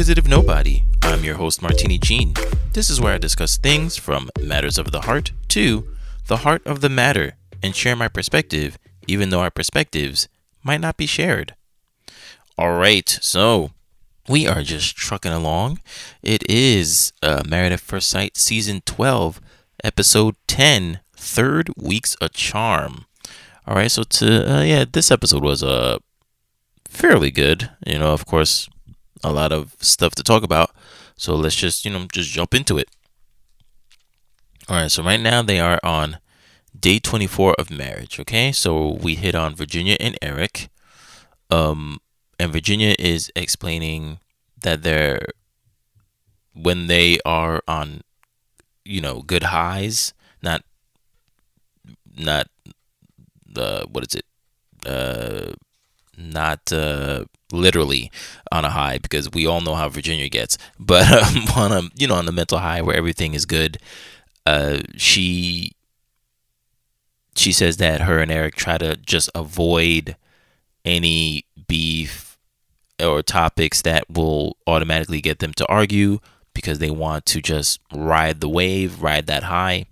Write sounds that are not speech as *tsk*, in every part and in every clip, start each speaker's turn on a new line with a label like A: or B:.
A: Inquisitive Nobody. I'm your host, Martini Jean. This is where I discuss things from matters of the heart to the heart of the matter and share my perspective, even though our perspectives might not be shared. All right, so we are just trucking along. It is uh, Married at First Sight, Season 12, Episode 10, Third Week's a Charm. All right, so to, uh, yeah, this episode was uh, fairly good. You know, of course, a lot of stuff to talk about. So let's just, you know, just jump into it. All right, so right now they are on day 24 of marriage, okay? So we hit on Virginia and Erik. Um and Virginia is explaining that they're when they are on you know, good highs, not not the what is it? Uh not uh literally on a high because we all know how Virginia gets, *laughs* but um, on a you know on the mental high where everything is good. Uh, she she says that her and Erik try to just avoid any beef or topics that will automatically get them to argue because they want to just ride the wave, ride that high.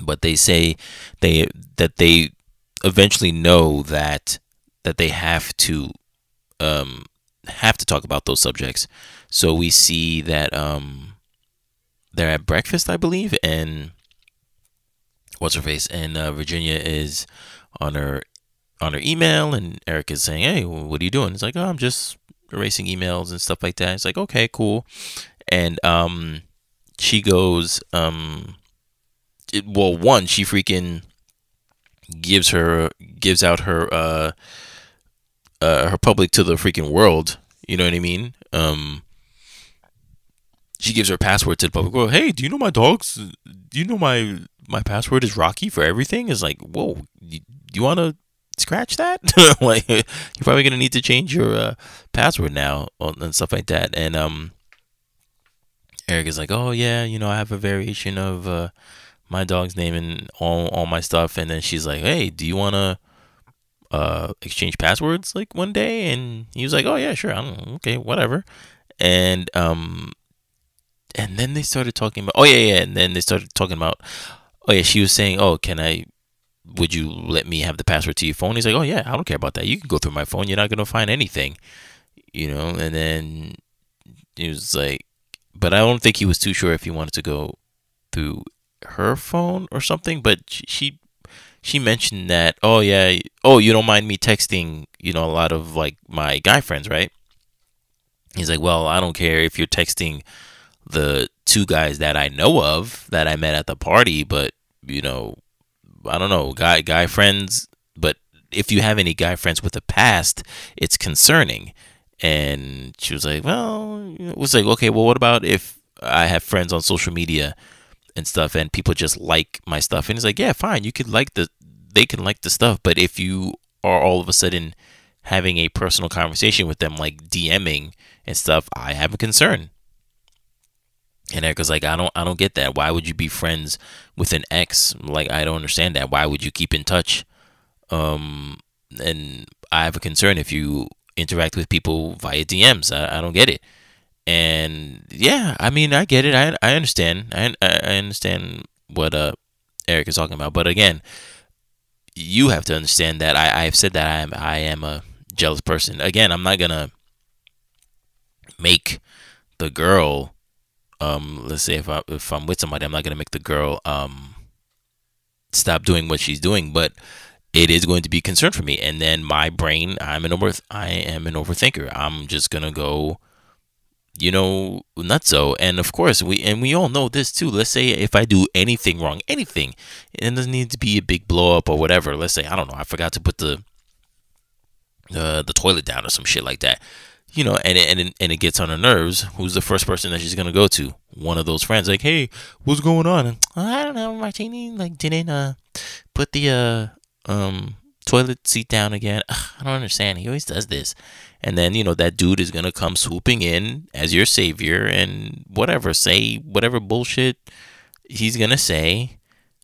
A: But they say they that they eventually know that that they have to um, have to talk about those subjects. So we see that um, they're at breakfast, I believe, and what's her face, and uh, Virginia is on her on her email, and Erik is saying, "Hey, what are you doing?" It's like, "Oh, I'm just erasing emails and stuff like that." It's like, "Okay, cool," and um, she goes, um, it, well, one, she freaking gives her gives out her uh uh, her public to the freaking world. You know what I mean? Um, she gives her password to the public world. Hey, do you know my dogs? Do you know my my password is Rocky for everything? Is like, whoa, you, you want to scratch that? *laughs* like, you're probably gonna need to change your uh, password now and stuff like that. And um, Erik is like, oh yeah, you know, I have a variation of uh, my dog's name and all all my stuff. And then she's like, hey, do you wanna uh, exchange passwords like one day, and he was like, "Oh yeah, sure, I'm okay, whatever." And um, and then they started talking about, oh yeah, yeah, and then they started talking about, oh yeah, she was saying, "Oh, can I?" Would you let me have the password to your phone? He's like, "Oh yeah, I don't care about that. You can go through my phone. You're not gonna find anything, you know." And then he was like, but I don't think he was too sure if he wanted to go through her phone or something. But she she mentioned that, oh yeah, oh you don't mind me texting, you know, a lot of like my guy friends, right? He's like, well, I don't care if you're texting the two guys that I know of that I met at the party, but you know, I don't know, guy guy friends, but if you have any guy friends with a past, it's concerning. And she was like, well, it was like, okay, well, what about if I have friends on social media and stuff and people just like my stuff and it's like yeah fine you could like the they can like the stuff but if you are all of a sudden having a personal conversation with them like dming and stuff i have a concern and Erica's like, I don't, I don't get that. Why would you be friends with an ex? Like, I don't understand that. Why would you keep in touch? Um, and I have a concern if you interact with people via DMs. I, I don't get it. And yeah, I mean, I get it. I I understand. I I understand what uh Erik is talking about. But again, you have to understand that I I have said that I am I am a jealous person. Again, I'm not gonna make the girl um let's say if I if I'm with somebody, I'm not gonna make the girl um stop doing what she's doing, but it is going to be concern for me. And then my brain, I'm an over I am an overthinker. I'm just gonna go you know, nutso. And of course, we and we all know this too. Let's say if I do anything wrong, anything, and it doesn't need to be a big blow up or whatever. Let's say I don't know, I forgot to put the uh, the toilet down or some shit like that. You know, and it, and and it gets on her nerves. Who's the first person that she's gonna go to? One of those friends, like, hey, what's going on? And, I don't know, Martini, like didn't uh put the uh um toilet seat down again. Ugh, I don't understand. He always does this. And then, you know, that dude is to come swooping in as your savior and whatever, say whatever bullshit he's to say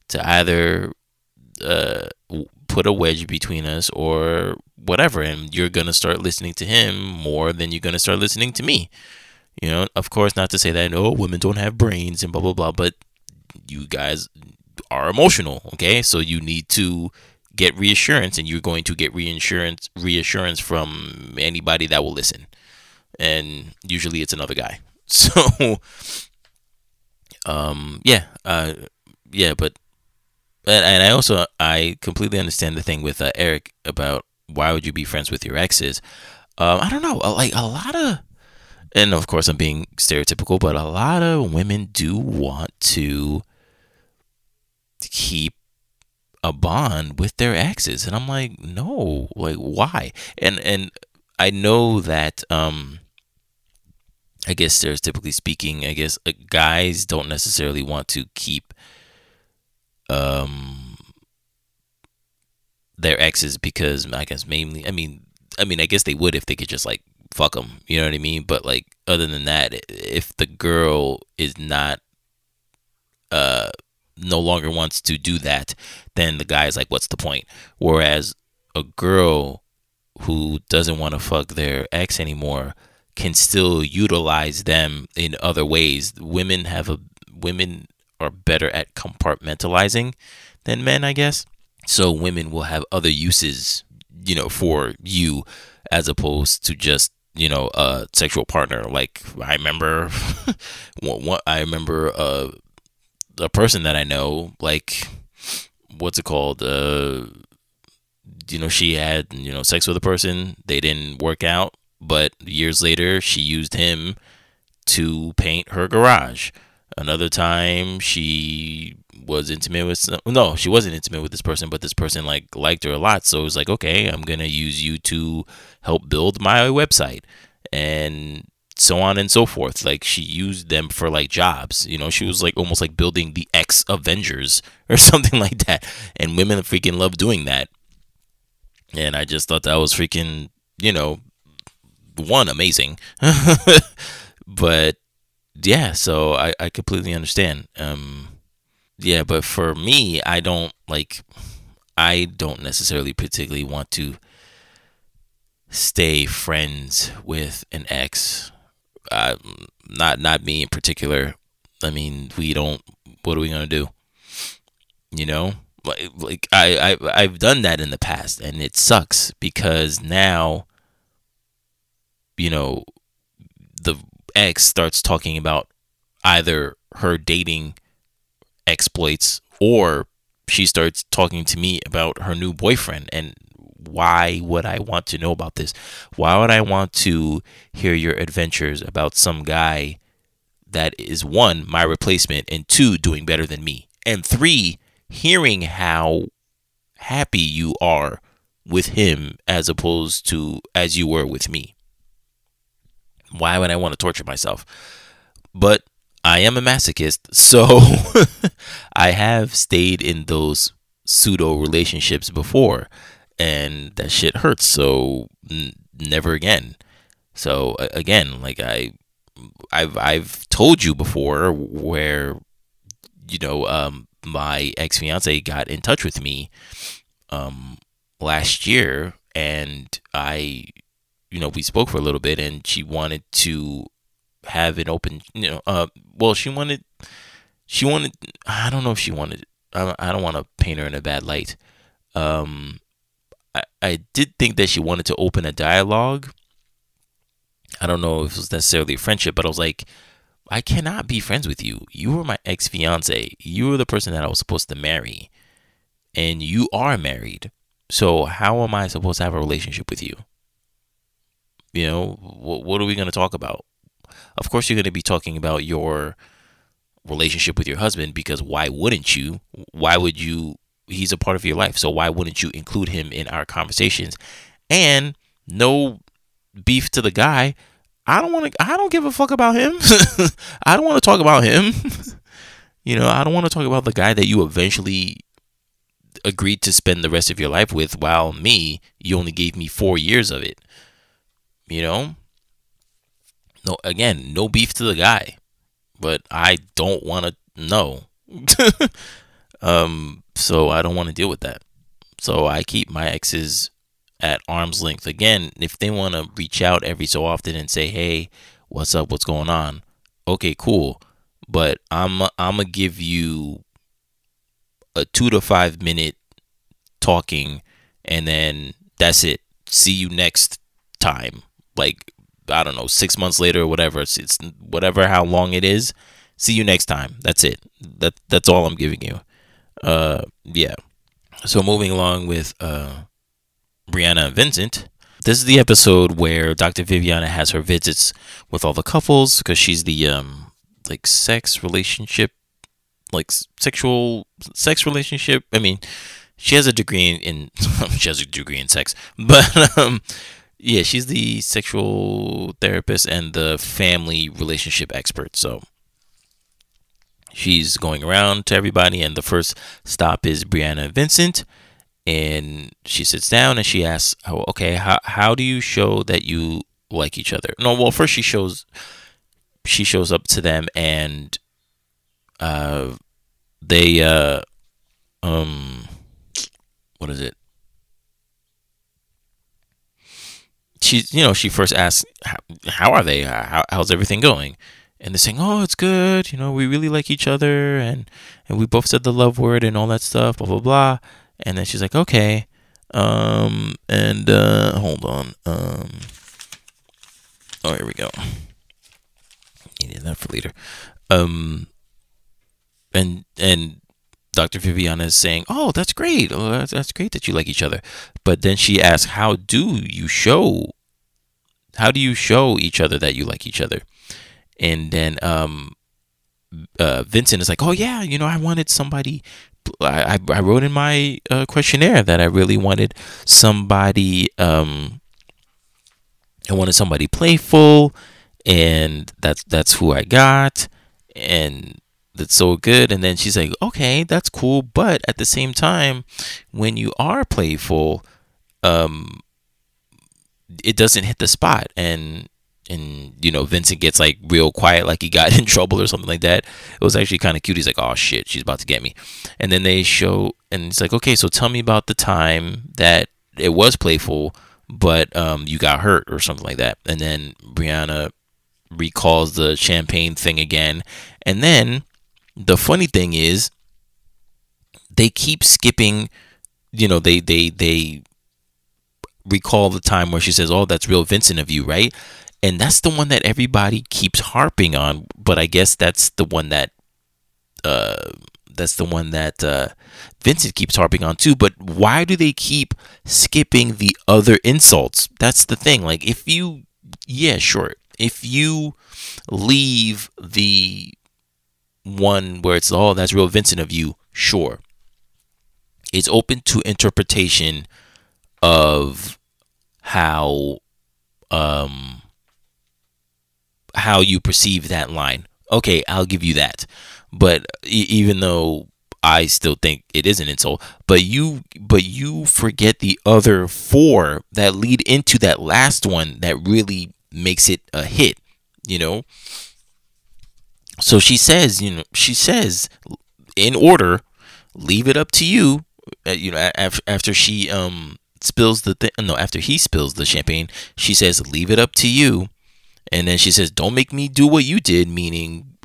A: to either uh, put a wedge between us or whatever. And you're to start listening to him more than you're to start listening to me. You know of course not to say that no women don't have brains and blah blah blah but you guys are emotional okay? So you need to get reassurance and you're going to get reassurance reassurance from anybody that will listen and usually it's another guy *laughs* so um yeah uh yeah but and, and I also I completely understand the thing with uh, Erik about why would you be friends with your exes. Um, I don't know, uh, like a lot of, and of course I'm being stereotypical, but a lot of women do want to keep a bond with their exes, and I'm like, no, like why? And and I know that um, I guess stereotypically speaking, I guess uh, guys don't necessarily want to keep um their exes because I guess mainly I mean I mean I guess they would if they could just like fuck them you know what I mean but like other than that if the girl is not uh no longer wants to do that then the guy is like what's the point whereas a girl who doesn't want to fuck their ex anymore can still utilize them in other ways women have a women are better at compartmentalizing than men, I guess. So women will have other uses, you know, for you as opposed to just you know a sexual partner. Like I remember, *laughs* I remember uh, a person that I know, like what's it called? Uh, you know, she had you know sex with a person. They didn't work out, but years later, she used him to paint her garage. Another time she was intimate with some, no, she wasn't intimate with this person, but this person like liked her a lot. So it was like, okay, I'm gonna use you to help build my website and so on and so forth. Like she used them for like jobs. You know, she was like almost like building the X Avengers *laughs* or something like that. And women freaking love doing that. And I just thought that was freaking, you know, one amazing. *laughs* but yeah, so I, I completely understand. Um, yeah, but for me, I don't like, I don't necessarily particularly want to stay friends with an ex. Uh, not not me in particular. I mean, we don't. What are we gonna do? You know, like like I I I've done that in the past, and it sucks because now, you know, the ex starts talking about either her dating exploits or she starts talking to me about her new boyfriend and why would I want to know about this? Why would I want to hear your adventures about some guy that is one, my replacement, and two, doing better than me, and three, hearing how happy you are with him as opposed to as you were with me? Why would I want to torture myself? But I am a masochist, so *laughs* I have stayed in those pseudo relationships before, and that shit hurts. So n- never again. So again, like I, I've I've told you before where, you know, um, my ex fiance got in touch with me, um, last year, and I you know, we spoke for a little bit and she wanted to have an open, you know, uh, well, she wanted, she wanted, I don't know if she wanted, I, I don't want to paint her in a bad light. Um, I, I did think that she wanted to open a dialogue. I don't know if it was necessarily a friendship, but I was like, I cannot be friends with you. You were my ex fiance. You were the person that I was supposed to marry. And you are married. So how am I supposed to have a relationship with you? You know, what, what are we going to talk about? Of course, you're going to be talking about your relationship with your husband because why wouldn't you? Why would you? He's a part of your life. So why wouldn't you include him in our conversations? And no beef to the guy. I don't want to, I don't give a fuck about him. *laughs* I don't want to talk about him. *laughs* you know, I don't want to talk about the guy that you eventually agreed to spend the rest of your life with while me, you only gave me four years of it. You know? No again, no beef to the guy. But I don't want to know. *laughs* um so I don't want to deal with that. So I keep my exes at arm's length. Again, if they want to reach out every so often and say, "Hey, what's up? What's going on?" Okay, cool. But I'm I'm gonna give you a two to five minute talking, and then that's it. See you next time. Like I don't know, six months later or whatever. It's, it's whatever how long it is. See you next time. That's it. That that's all I'm giving you. Uh, yeah. So moving along with uh Briana and Vincent. This is the episode where Dr. Viviana has her visits with all the couples because she's the um like sex relationship like sexual sex relationship. I mean, she has a degree in, in *laughs* she has a degree in sex, *laughs* but um yeah, she's the sexual therapist and the family relationship expert. So she's going around to everybody and the first stop is Briana Vincent and she sits down and she asks, oh, "Okay, how how do you show that you like each other?" No, well, first she shows she shows up to them and uh they uh um what is it? She you know she first asks, "How, how are they? How, how's everything going?" And they're saying, "Oh, it's good. You know, we really like each other, and and we both said the love word and all that stuff." Blah blah blah. And then she's like, okay. Um, and uh, hold on. Um, oh, here we go. Needed that for later. Um, and and Dr. Viviana is saying, "Oh, that's great. Oh, that's, that's great that you like each other." But then she asks, "How do you show? How do you show each other that you like each other?" And then um, uh, Vincent is like, "Oh yeah, you know, I wanted somebody I, I wrote in my uh, questionnaire that I really wanted somebody um I wanted somebody playful and that's that's who I got and that's so good. And then she's like okay that's cool but at the same time when you are playful um it doesn't hit the spot. And and you know Vincent gets like real quiet, like he got *laughs* in trouble or something like that. It was actually kind of cute. He's like, "Oh shit, she's about to get me," and then they show, and it's like, "Okay, so tell me about the time that it was playful, but um, you got hurt or something like that." And then Briana recalls the champagne thing again, and then the funny thing is, they keep skipping. You know, they they they recall the time where she says, "Oh, that's real Vincent of you, right?" And that's the one that everybody keeps harping on but i guess that's the one that uh that's the one that uh vincent keeps harping on too but why do they keep skipping the other insults? That's the thing like if you yeah sure if you leave the one where it's oh that's real vincent of you sure. It's open to interpretation of how um how you perceive that line. Okay, I'll give you that. But even though I still think it is an insult, but you but you forget the other four that lead into that last one that really makes it a hit, you know? So she says, you know, she says in order, leave it up to you, uh, you know, after, after she um spills the thing, no, after he spills the champagne, she says, leave it up to you and then she says, Don't make me do what you did, meaning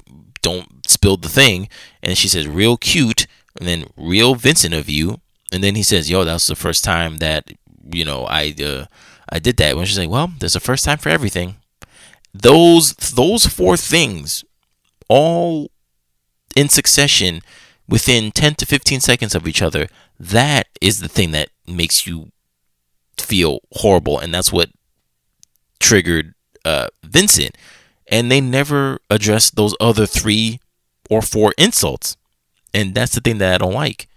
A: don't spill the thing. And she says, Real cute. And then, real Vincent of you. And then he says, Yo, that was the first time that, you know, I, uh, I did that. When she's like, Well, there's a first time for everything. Those, those four things, all in succession within 10 to 15 seconds of each other, that is the thing that makes you feel horrible. And that's what triggered uh, Vincent, and they never address those other three or four insults, and that's the thing that I don't like.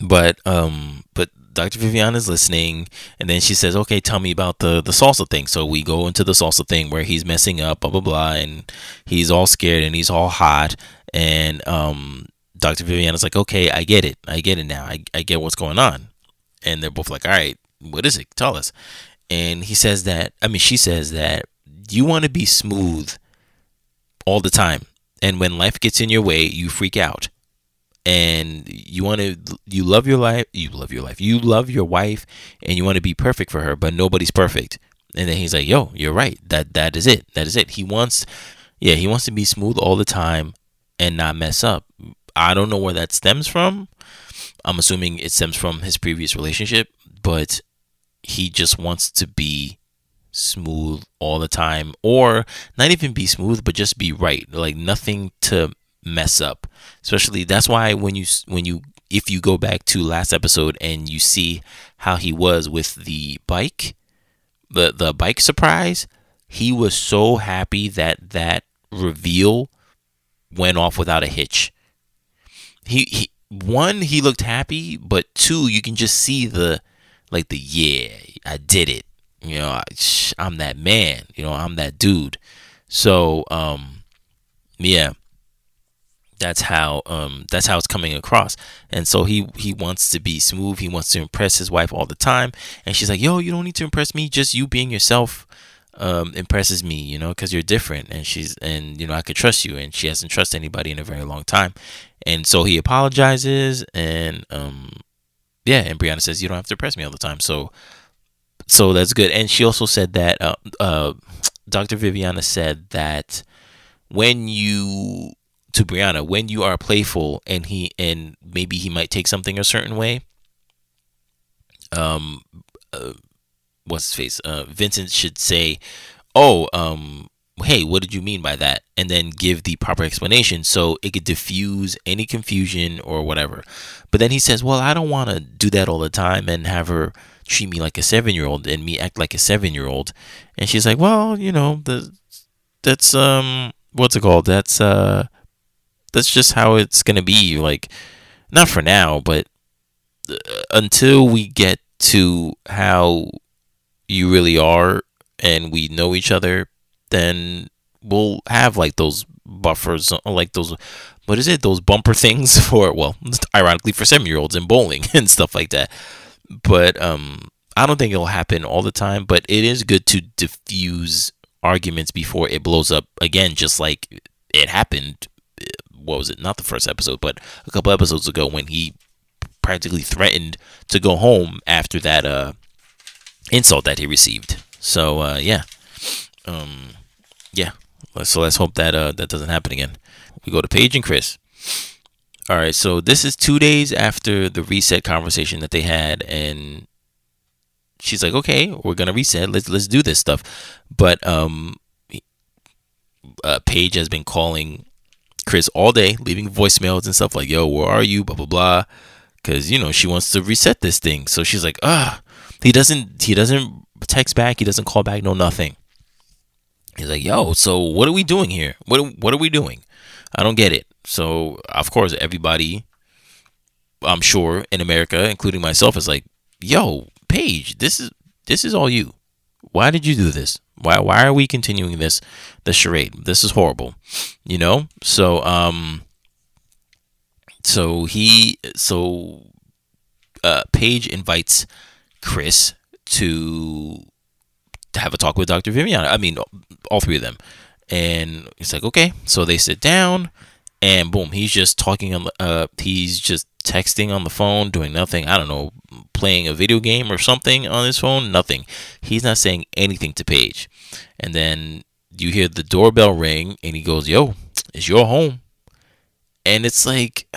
A: But um, but Dr. Viviana is listening, and then she says, "Okay, tell me about the the salsa thing." So we go into the salsa thing where he's messing up, blah blah blah, and he's all scared and he's all hot, and um, Dr. Vivian is like, "Okay, I get it, I get it now, I I get what's going on," and they're both like, "All right, what is it? Tell us." And he says that I mean she says that you want to be smooth all the time and when life gets in your way you freak out and you want to you love your life, you love your life, you love your wife, and you want to be perfect for her, but nobody's perfect. And then he's like, "Yo, you're right. That that is it. That is it." He wants, yeah, he wants to be smooth all the time and not mess up. I don't know where that stems from. I'm assuming it stems from his previous relationship, but he just wants to be smooth all the time or not even be smooth but just be right like nothing to mess up. Especially that's why when you when you if you go back to last episode and you see how he was with the bike the the bike surprise he was so happy that that reveal went off without a hitch. He, he one he looked happy but two you can just see the like the yeah i did it you know, I, I'm that man. You know, I'm that dude. So, um, yeah, that's how um that's how it's coming across. And so he he wants to be smooth. He wants to impress his wife all the time. And she's like, "Yo, you don't need to impress me. Just you being yourself." um, impresses me, you know, because you're different, and she's and you know I could trust you, and she hasn't trusted anybody in a very long time, and so he apologizes, and um, yeah, and Briana says you don't have to press me all the time, so so that's good. And she also said that uh, uh, Dr. Viviana said that when you to Brianna, when you are playful and he and maybe he might take something a certain way. Um, uh, what's his face? Uh, Vincent should say, "Oh, um, hey, what did you mean by that?" And then give the proper explanation so it could diffuse any confusion or whatever. But then he says, "Well, I don't want to do that all the time and have her." treat me like a seven year old and me act like a seven year old. And she's like, well, you know, the that's um what's it called? That's uh that's just how it's gonna be. Like, not for now, but uh, until we get to how you really are and we know each other, then we'll have like those buffers, like those what is it? Those bumper things *laughs* for well, ironically for seven year olds in bowling *laughs* and stuff like that but um, I don't think it'll happen all the time. But it is good to diffuse arguments before it blows up again, just like it happened. What was it? Not the first episode, but a couple episodes ago when he practically threatened to go home after that uh, insult that he received. So uh, yeah, um, yeah. So let's hope that uh, that doesn't happen again. We go to Paige and Chris. All right, so this is two days after the reset conversation that they had, and she's like, "Okay, we're gonna reset. Let's let's do this stuff." But um, uh, Paige has been calling Chris all day, leaving voicemails and stuff like, "Yo, where are you?" Blah blah blah, because you know she wants to reset this thing. So she's like, "Ah." He doesn't. He doesn't text back. He doesn't call back. No nothing. He's like, "Yo, so what are we doing here? What what are we doing? I don't get it." So of course everybody, I'm sure in America, including myself, is like, "Yo, Paige, this is this is all you. Why did you do this? Why why are we continuing this the charade? This is horrible." You know. So um. So he so uh, Paige invites Chris to to have a talk with Dr. Viviana. I mean, all three of them. And he's like, okay. So they sit down and boom, he's just talking on the, uh, he's just texting on the phone, doing nothing. I don't know, playing a video game or something on his phone, nothing. He's not saying anything to Paige. And then you hear the doorbell ring and he goes, Yo, it's your home. And it's like, *sighs*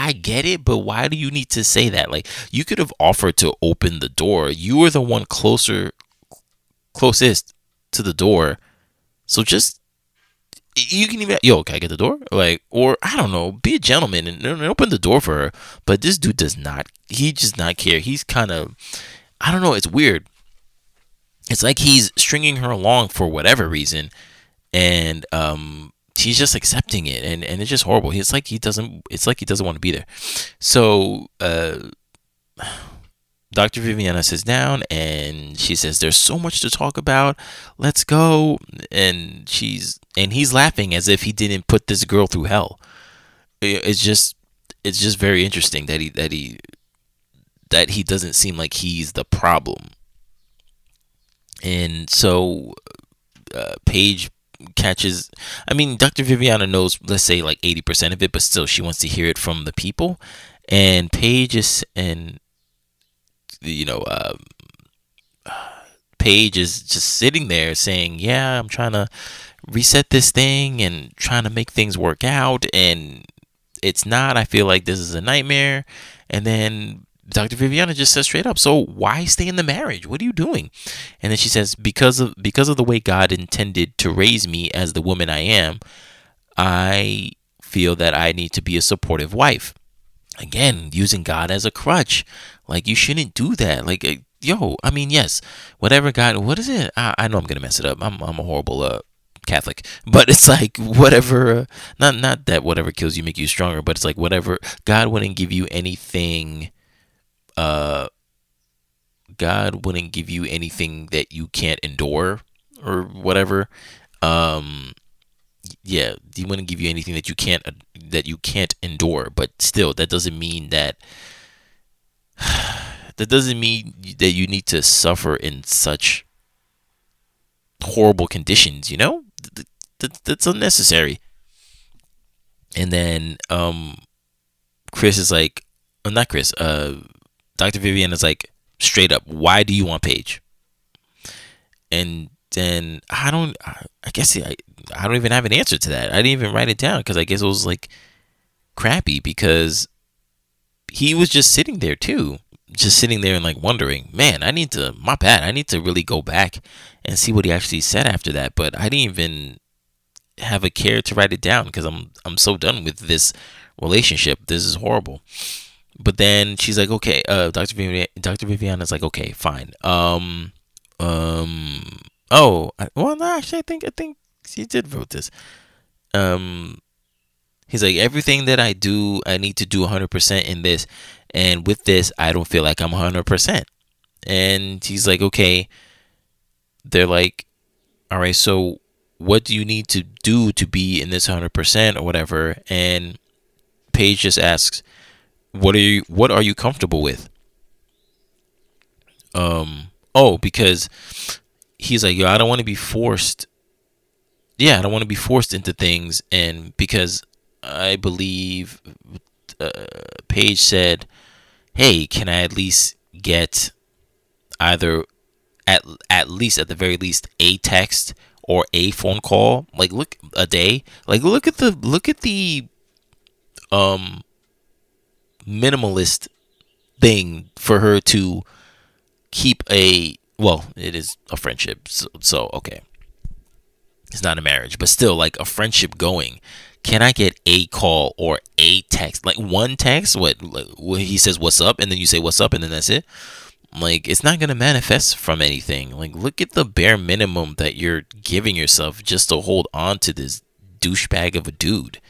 A: I get it, but why do you need to say that? Like, you could have offered to open the door. You were the one closer, closest to the door. So just you can even yo, can I get the door? Like, or I don't know, be a gentleman and, and open the door for her. But this dude does not. He does not care. He's kind of, I don't know. It's weird. It's like he's stringing her along for whatever reason, and um, he's just accepting it, and and it's just horrible. It's like he doesn't. It's like he doesn't want to be there. So, uh. Dr. Viviana sits down and she says, There's so much to talk about. Let's go. And she's and he's laughing as if he didn't put this girl through hell. It's just it's just very interesting that he that he that he doesn't seem like he's the problem. And so uh, Paige catches I mean Dr. Viviana knows let's say like 80% of it but still she wants to hear it from the people And Paige is and you know, um, Paige is just sitting there saying, "Yeah, I'm trying to reset this thing and trying to make things work out, and it's not. I feel like this is a nightmare." And then Dr. Viviana just says straight up, "So why stay in the marriage? What are you doing?" And then she says, "Because of because of the way God intended to raise me as the woman I am, I feel that I need to be a supportive wife." Again, using God as a crutch. Like you shouldn't do that. Like uh, yo, I mean, yes, whatever God, what is it? I, I know I'm gonna mess it up. I'm I'm a horrible uh Catholic, *laughs* but it's like whatever. Uh, not not that whatever kills you make you stronger, but it's like whatever God wouldn't give you anything. Uh, God wouldn't give you anything that you can't endure or whatever. Um, yeah, He wouldn't give you anything that you can't uh, that you can't endure. But still, that doesn't mean that *sighs* that doesn't mean that you need to suffer in such horrible conditions. You know, that's unnecessary. And then um, Chris is like, oh, not Chris. Uh, Dr. Vivian is like, straight up, why do you want Paige? And then I don't. I guess I I don't even have an answer to that. I didn't even write it down because I guess it was like crappy because he was just sitting there too, just sitting there and like wondering, man, I need to my bad. I need to really go back and see what he actually said after that. But I didn't even have a care to write it down because I'm I'm so done with this relationship. This is horrible. But then she's like, okay, uh, Dr. Vivian, Dr. Viviana's like, okay, fine. Um, um, oh, well, no, actually, I think, I think she did wrote this. Um, he's like everything that I do, I need to do 100% in this, and with this, I don't feel like I'm 100%. And he's like, okay. They're like, all right, so what do you need to do to be in this 100% or whatever? And Paige just asks, what are you what are you comfortable with? Um, oh, because he's like, yo, I don't want to be forced yeah, I don't want to be forced into things, and because I believe uh, Paige said, "Hey, can I at least get either at at least at the very least a text or a phone call? Like look a day. Like look at the look at the um minimalist thing for her to keep a well, it is a friendship. So, so okay it's not a marriage, but still like a friendship going. Can I get a call or a text? Like one text, what like, he says what's up and then you say what's up and then that's it. Like it's not to manifest from anything. Like look at the bare minimum that you're giving yourself just to hold on to this douchebag of a dude.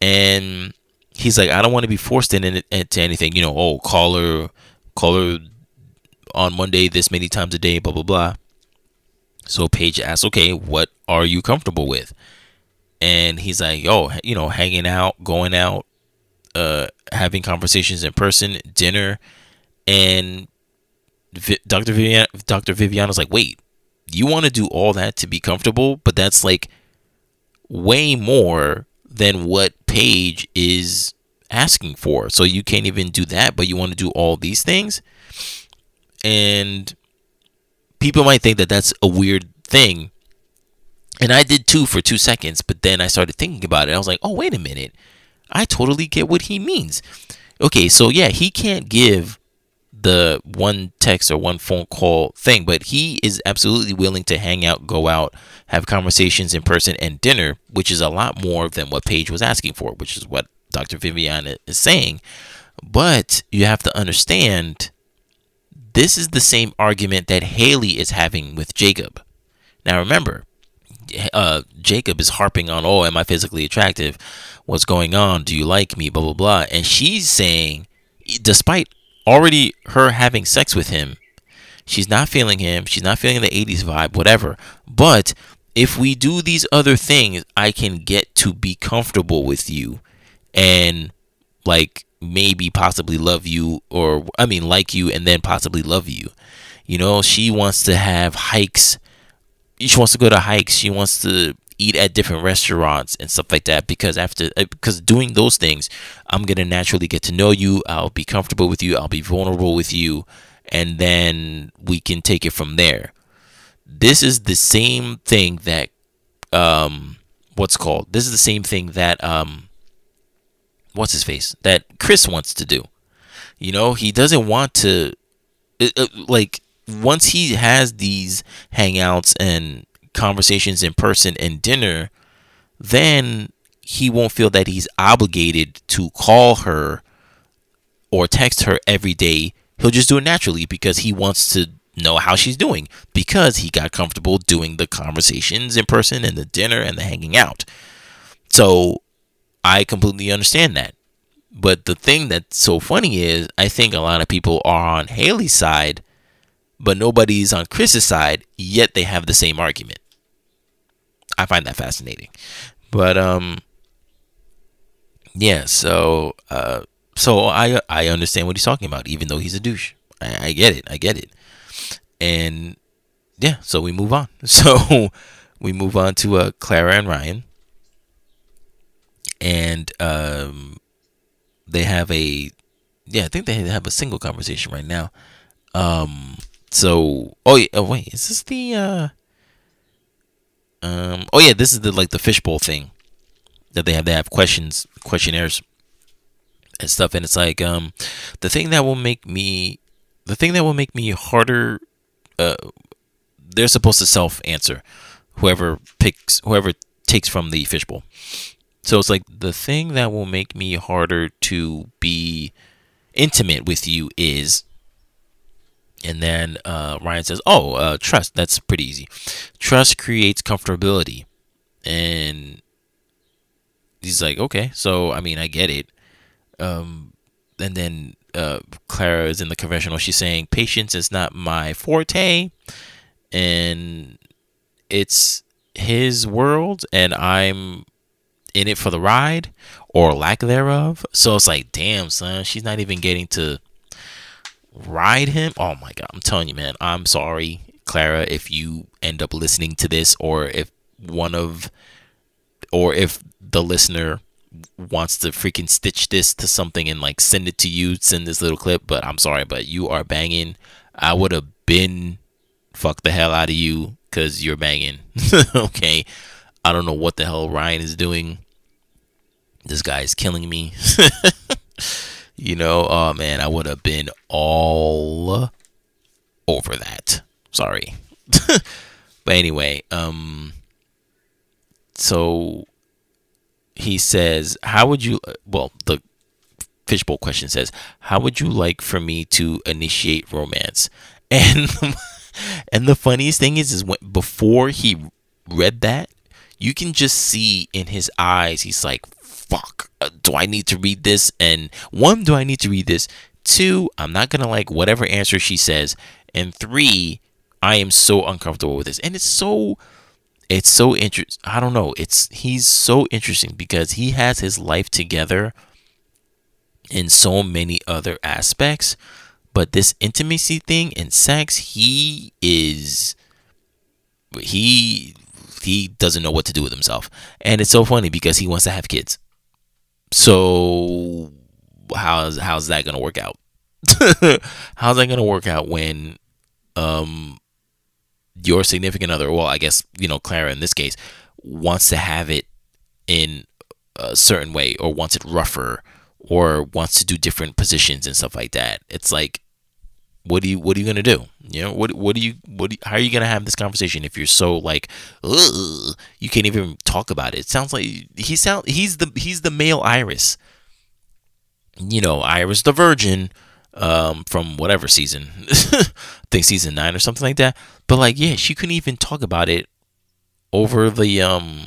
A: And he's like, I don't want to be forced into anything. You know, oh, call her, call her on Monday this many times a day, blah blah blah. So Paige asks, okay, what are you comfortable with? And he's like, yo, you know, hanging out, going out, uh, having conversations in person, dinner. And v- Dr. Vivian, Dr. Viviana's like, wait, you want to do all that to be comfortable? But that's like way more than what Paige is asking for. So you can't even do that, but you want to do all these things? And people might think that that's a weird thing. And I did too for two seconds, but then I started thinking about it. I was like, oh, wait a minute. I totally get what he means. Okay, so yeah, he can't give the one text or one phone call thing, but he is absolutely willing to hang out, go out, have conversations in person, and dinner, which is a lot more than what Paige was asking for, which is what Dr. Viviana is saying. But you have to understand this is the same argument that Haley is having with Jacob. Now remember, uh, Jacob is harping on, "Oh, am I physically attractive? What's going on? Do you like me? Blah blah blah." And she's saying, despite already her having sex with him, she's not feeling him. She's not feeling the '80s vibe, whatever. But if we do these other things, I can get to be comfortable with you, and like maybe possibly love you or I mean like you and then possibly love you. You know, she wants to have hikes. She wants to go to hikes. She wants to eat at different restaurants and stuff like that because after uh, because doing those things I'm to naturally get to know you. I'll be comfortable with you. I'll be vulnerable with you. And then we can take it from there. This is the same thing that, um, what's called? This is the same thing that, um, what's his face? That Chris wants to do. You know, he doesn't want to, uh, uh, like, once he has these hangouts and conversations in person and dinner, then he won't feel that he's obligated to call her or text her every day. He'll just do it naturally because he wants to know how she's doing because he got comfortable doing the conversations in person and the dinner and the hanging out. So I completely understand that. But the thing that's so funny is I think a lot of people are on Haley's side, but nobody's on Chris's side, yet they have the same argument. I find that fascinating. But um yeah, so uh, so I I understand what he's talking about, even though he's a douche. I, I get it, I get it, and yeah, so we move on. *laughs* So we move on to uh, Clara and Ryan, and um, they have a yeah, I think they have a single conversation right now. Um, so oh yeah, oh wait, is this the uh, um, oh yeah, this is the like the fishbowl thing that they have. They have questions, questionnaires, and stuff. And it's like um, the thing that will make me, the thing that will make me harder. Uh, they're supposed to self answer. Whoever picks, whoever takes from the fishbowl. So it's like the thing that will make me harder to be intimate with you is and then uh, Ryan says, "Oh, uh, trust. That's pretty easy. Trust creates comfortability." And he's like, okay, so I mean, I get it. Um, and then uh, Clara is in the confessional. She's saying patience is not my forte, and it's his world, and I'm in it for the ride or lack thereof. So it's like, damn, son, she's not even getting to ride him. Oh my god, I'm telling you, man. I'm sorry, Clara, if you end up listening to this, or if one of, or if the listener wants to freaking stitch this to something and like send it to you, send this little clip. But I'm sorry, but you are banging. I would have been fuck the hell out of you because you're banging. *laughs* okay. I don't know what the hell Ryan is doing. This guy is killing me. *laughs* you know, oh man, I would have been all over that. Sorry. *laughs* but anyway, um so he says, How would you, well, the fishbowl question says, How would you like for me to initiate romance? *laughs* And, and the funniest thing is, is when, before he read that, you can just see in his eyes, he's like, Fuck, uh, do I need to read this? And one, do I need to read this? Two, I'm not going to like whatever answer she says. And three, I am so uncomfortable with this. And it's so it's so interesting. I don't know. It's he's so interesting because he has his life together in so many other aspects, but this intimacy thing and sex, he is he he doesn't know what to do with himself. And it's so funny because he wants to have kids. So how's how's that gonna work out? *laughs* how's that gonna work out when um your significant other, well, I guess, you know, Clara in this case, wants to have it in a certain way or wants it rougher or wants to do different positions and stuff like that. It's like what do you what are you gonna do? You know what what do you what do you, how are you gonna have this conversation if you're so like you can't even talk about it? It sounds like he sound he's the he's the male Iris. You know Iris the Virgin um, from whatever season, *laughs* I think season nine or something like that. But like, yeah, she couldn't even talk about it over the um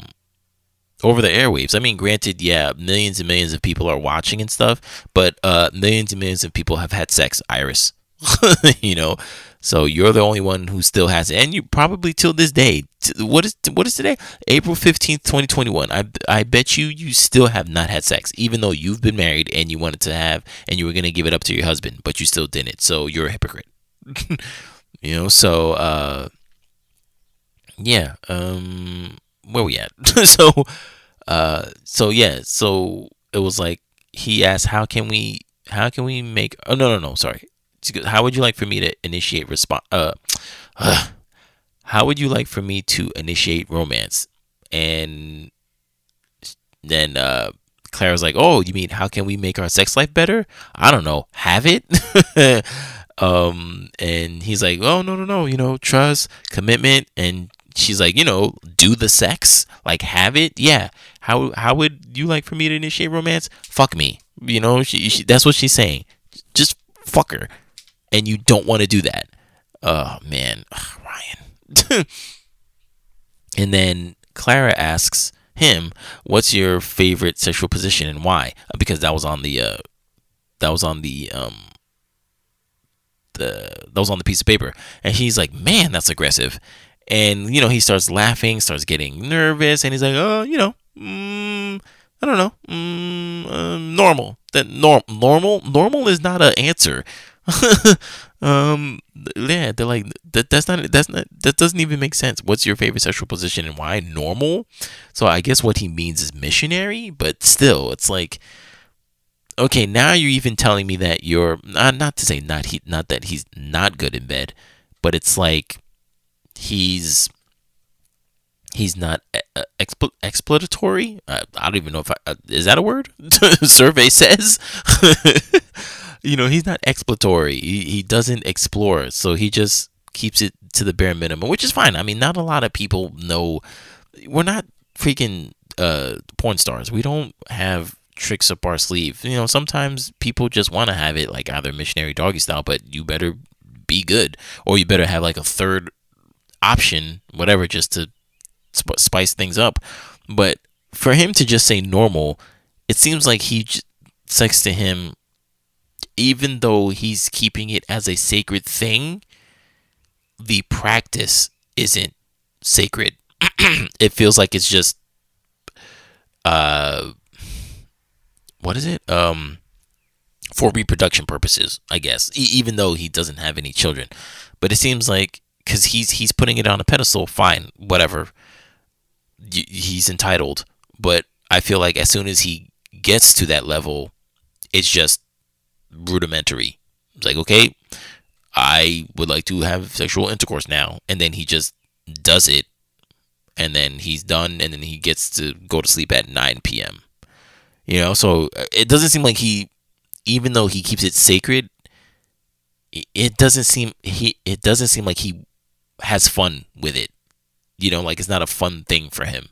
A: over the airwaves. I mean, granted, yeah, millions and millions of people are watching and stuff, but uh, millions and millions of people have had sex, Iris. *laughs* you know, so you're the only one who still has it, and you probably till this day. What is what is today? April fifteenth, twenty twenty one. I I bet you you still have not had sex, even though you've been married and you wanted to have, and you were gonna give it up to your husband, but you still didn't. So you're a hypocrite. *laughs* you know. So uh, yeah. Um, where we at? *laughs* so uh, so yeah. So it was like he asked, "How can we? How can we make? Oh no, no, no. Sorry. How would you like for me to initiate response? Uh, uh, how would you like for me to initiate romance?" And then uh, Clara's like, "Oh, you mean how can we make our sex life better? I don't know. Have it." *laughs* um, and he's like, "Oh no, no, no. You know, trust, commitment." And she's like, "You know, do the sex, like have it. Yeah. How how would you like for me to initiate romance? Fuck me. You know, she, she that's what she's saying. Just fuck her, and you don't want to do that. Oh man, Ugh, Ryan. *laughs* and then Clara asks him, "What's your favorite sexual position and why?" Uh, because that was on the uh, that was on the um the that was on the piece of paper, and he's like, "Man, that's aggressive." And you know, he starts laughing, starts getting nervous, and he's like, "Oh, you know, mm, I don't know, mm, uh, normal. That norm normal normal is not an answer." *laughs* um, yeah, they're like that. That's not. That's not. That doesn't even make sense. What's your favorite sexual position and why? Normal. So I guess what he means is missionary, but still, it's like okay, now you're even telling me that you're uh, not to say not he not that he's not good in bed, but it's like he's he's not expl- exploitatory. Uh, I don't even know if I, uh, is that a word. *laughs* Survey says, *laughs* you know, he's not exploratory. He, he doesn't explore, so he just keeps it to the bare minimum, which is fine. I mean, not a lot of people know. We're not freaking uh, porn stars. We don't have tricks up our sleeve. You know, sometimes people just want to have it like either missionary doggy style, but you better be good, or you better have like a third option, whatever, just to sp- spice things up. But for him to just say normal, it seems like he j- sex to him, even though he's keeping it as a sacred thing, the practice isn't sacred. *clears throat* it feels like it's just uh what is it? Um for reproduction purposes, I guess. E- even though he doesn't have any children. But it seems like cuz he's he's putting it on a pedestal, fine, whatever he's entitled. But I feel like as soon as he gets to that level, it's just rudimentary. It's like, okay, I would like to have sexual intercourse now. And then he just does it. And then he's done. And then he gets to go to sleep at 9 p.m. You know, so uh, it doesn't seem like he, even though he keeps it sacred, it doesn't seem he it doesn't seem like he has fun with it you know like it's not a fun thing for him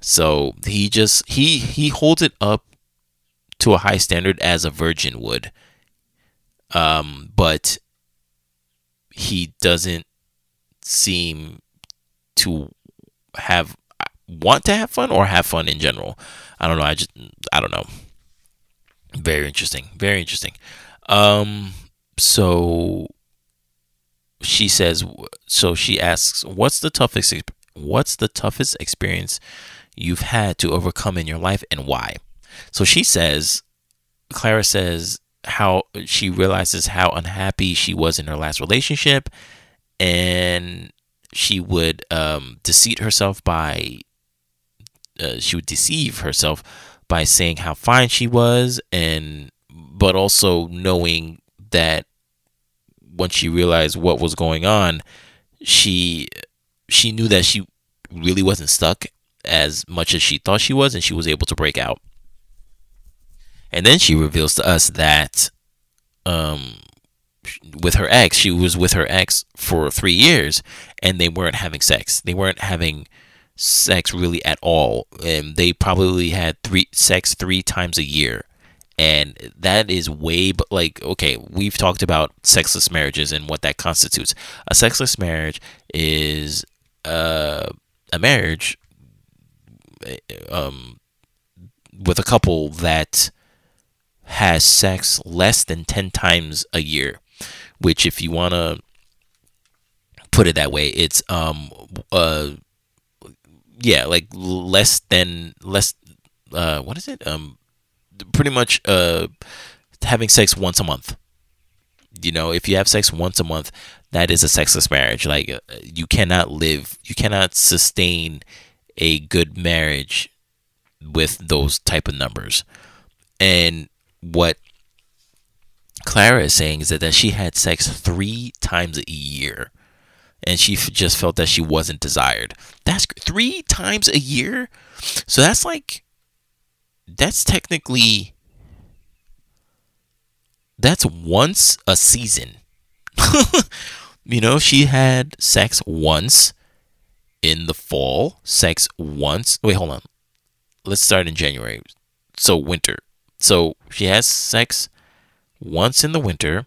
A: so he just he he holds it up to a high standard as a virgin would um but he doesn't seem to have want to have fun or have fun in general. I don't know. I just i don't know. Very interesting. Very interesting. Um so she says so she asks what's the toughest what's the toughest experience you've had to overcome in your life and why? So she says clara says how she realizes how unhappy she was in her last relationship and she would um, deceive herself by uh, she would deceive herself by saying how fine she was and but also knowing that once she realized what was going on, she she knew that she really wasn't stuck as much as she thought she was, and she was able to break out. And then she reveals to us that um, with her ex, she was with her ex for three years, and they weren't having sex. They weren't having sex really at all, and they probably had three sex three times a year. And that is way but like okay we've talked about sexless marriages and what that constitutes. A sexless marriage is uh, a marriage um, with a couple that has sex less than 10 times a year which if you want to put it that way it's um uh yeah like less than less uh what is it um pretty much uh, having sex once a month. You know, if you have sex once a month, that is a sexless marriage. Like uh, you cannot live, you cannot sustain a good marriage with those type of numbers. And what Clara is saying is that, that she had sex three times a year and she just felt that she wasn't desired. That's three times a year. So that's like, that's technically, that's once a season. *laughs* you know, she had sex once in the fall, sex once. Wait, hold on. Let's start in January. So, winter. So, she has sex once in the winter,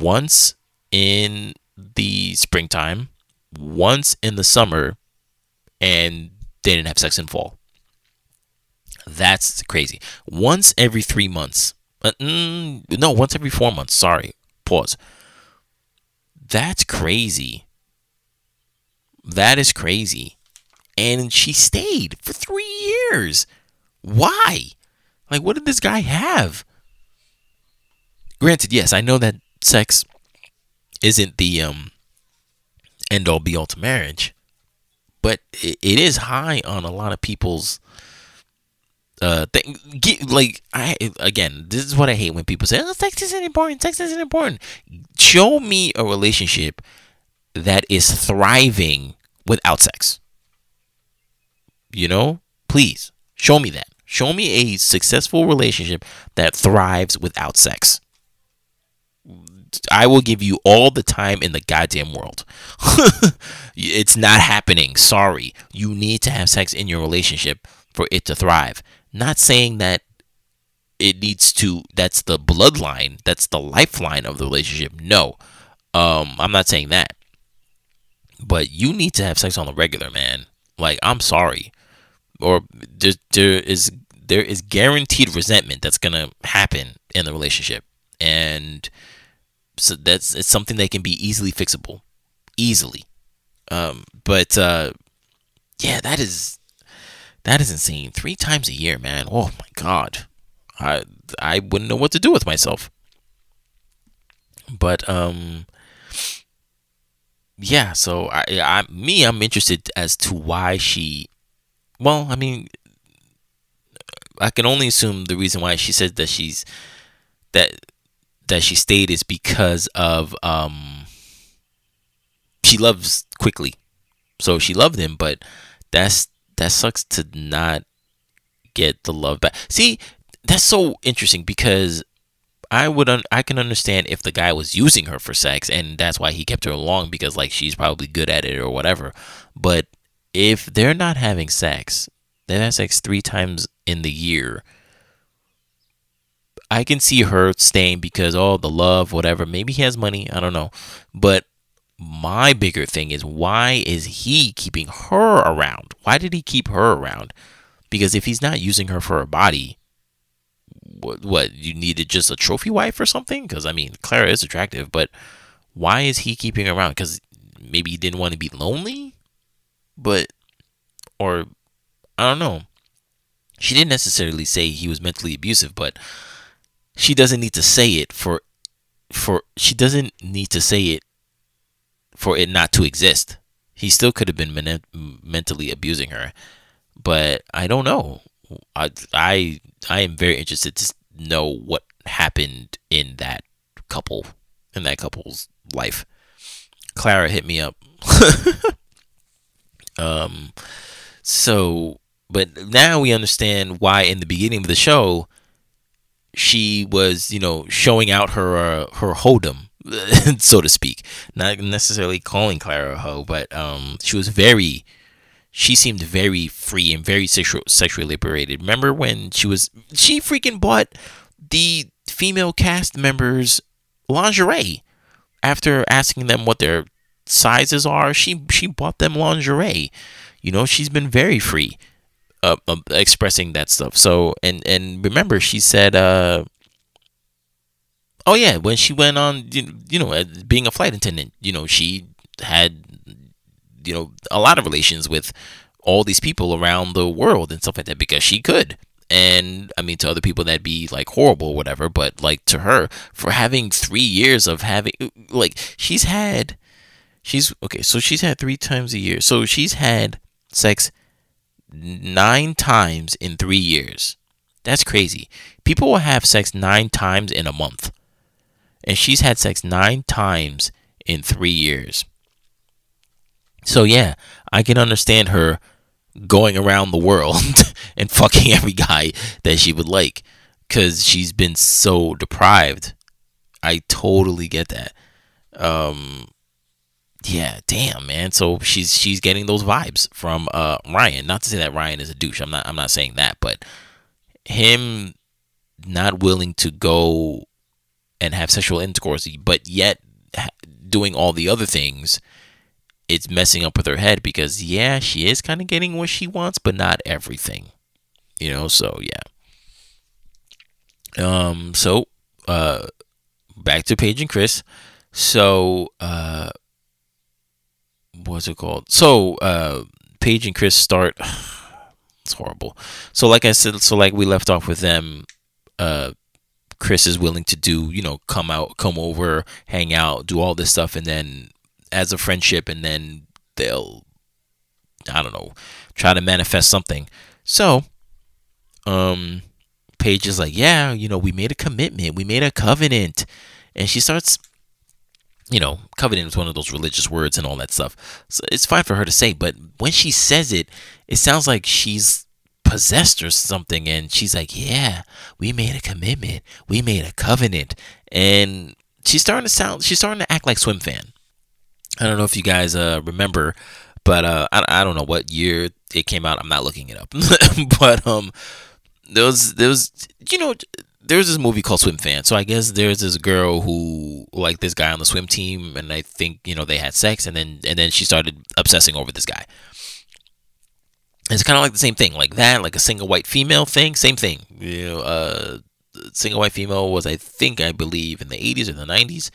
A: once in the springtime, once in the summer, and they didn't have sex in fall. That's crazy. Once every three months. Uh, mm, no, once every four months. Sorry. Pause. That's crazy. That is crazy. And she stayed for three years. Why? Like, what did this guy have? Granted, yes, I know that sex isn't the um end all be all to marriage, but it, it is high on a lot of people's uh thing. Like I again, this is what I hate when people say, "Oh, sex isn't important. Sex isn't important." Show me a relationship that is thriving without sex. You know, please show me that. Show me a successful relationship that thrives without sex. I will give you all the time in the goddamn world. *laughs* it's not happening. Sorry. You need to have sex in your relationship for it to thrive. Not saying that it needs to that's the bloodline, that's the lifeline of the relationship. No. Um I'm not saying that. But you need to have sex on the regular, man. Like I'm sorry. Or there, there is there is guaranteed resentment that's going to happen in the relationship. And so that's it's something that can be easily fixable, easily. Um, but uh, yeah, that is that is insane. Three times a year, man. Oh my god, I I wouldn't know what to do with myself. But um, yeah. So I, I me, I'm interested as to why she. Well, I mean, I can only assume the reason why she said that she's that that she stayed is because of um she loves quickly. So she loved him, but that's that sucks to not get the love back. See, that's so interesting because I would un- I can understand if the guy was using her for sex and that's why he kept her along because like she's probably good at it or whatever. But if they're not having sex, have sex three times in the year. I can see her staying because oh the love whatever. Maybe he has money. I don't know. But my bigger thing is why is he keeping her around? Why did he keep her around? Because if he's not using her for a body what, what you needed just a trophy wife or something? Because I mean Clara is attractive but why is he keeping around? Because maybe he didn't want to be lonely but or I don't know she didn't necessarily say he was mentally abusive but she doesn't need to say it for for she doesn't need to say it for it not to exist. He still could have been men- mentally abusing her, but I don't know. I I I am very interested to know what happened in that couple in that couple's life. Clara hit me up. *laughs* um so but now we understand why in the beginning of the show she was, you know, showing out her uh, her hodom, *laughs* so to speak. Not necessarily calling Clara a hoe, but um, she was very. She seemed very free and very sexual, sexually liberated. Remember when she was? She freaking bought the female cast members lingerie after asking them what their sizes are. She she bought them lingerie. You know, she's been very free uh, uh, expressing that stuff. So and and remember, she said, uh, "Oh yeah, when she went on, you know, being a flight attendant, you know, she had, you know, a lot of relations with all these people around the world and stuff like that because she could." And I mean, to other people that'd be like horrible or whatever, but like to her, for having three years of having, like, she's had, she's okay, so she's had three times a year. So she's had sex nine times in three years. That's crazy. People will have sex nine times in a month. And she's had sex nine times in three years. So, yeah, I can understand her going around the world *laughs* and fucking every guy that she would like because she's been so deprived. I totally get that. Um, yeah, damn, man. So she's she's getting those vibes from uh Ryan. Not to say that Ryan is a douche. I'm not I'm not saying that, but him not willing to go and have sexual intercourse, but yet doing all the other things, it's messing up with her head because yeah, she is kind of getting what she wants, but not everything. You know, so yeah. Um, so uh, back to Paige and Chris. So uh, what's it called? So uh, Paige and Chris start. *sighs* it's horrible. So like I said, so like we left off with them. Uh, Chris is willing to do, you know, come out, come over, hang out, do all this stuff, and then as a friendship, and then they'll, I don't know, try to manifest something. So, um, Paige is like, yeah, you know, we made a commitment, we made a covenant, and she starts you know, covenant is one of those religious words and all that stuff. So it's fine for her to say, but when she says it, it sounds like she's possessed or something. And she's like, Yeah, we made a commitment. We made a covenant. And she's starting to sound, she's starting to act like Swim Fan. I don't know if you guys uh, remember, but uh, I, I don't know what year it came out. I'm not looking it up. *laughs* but um, there was, there was, you know, there's this movie called Swim Fan. So I guess there's this girl who like this guy on the swim team, and I think you know they had sex, and then and then she started obsessing over this guy. It's kind of like the same thing, like that, like a single white female thing, same thing. You know, uh, single white female was I think I believe in the 80s or the 90s,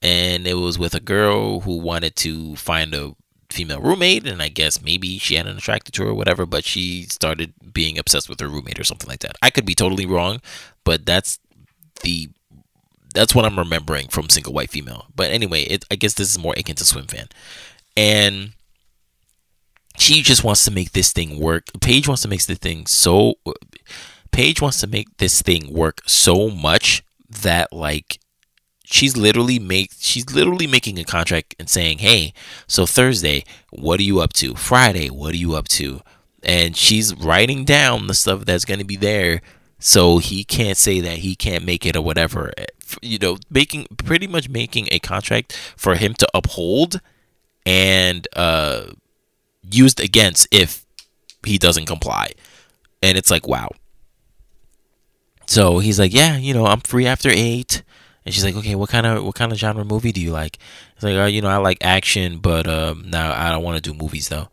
A: and it was with a girl who wanted to find a female roommate, and I guess maybe she had an attracted to her or whatever, but she started being obsessed with her roommate or something like that. I could be totally wrong, but that's the that's what I'm remembering from single white female. But anyway, it, I guess this is more akin to swim fan, and she just wants to make this thing work. Paige wants to make this thing so. Paige wants to make this thing work so much that like she's literally make she's literally making a contract and saying, "Hey, so Thursday, what are you up to? Friday, what are you up to?" And she's writing down the stuff that's going to be there so he can't say that he can't make it or whatever. You know, making pretty much making a contract for him to uphold and uh used against if he doesn't comply. And it's like, wow. So he's like, "Yeah, you know, I'm free after 8." And she's like, okay, what kind of what kind of genre movie do you like? It's like, oh, you know, I like action, but um, now I don't want to do movies though.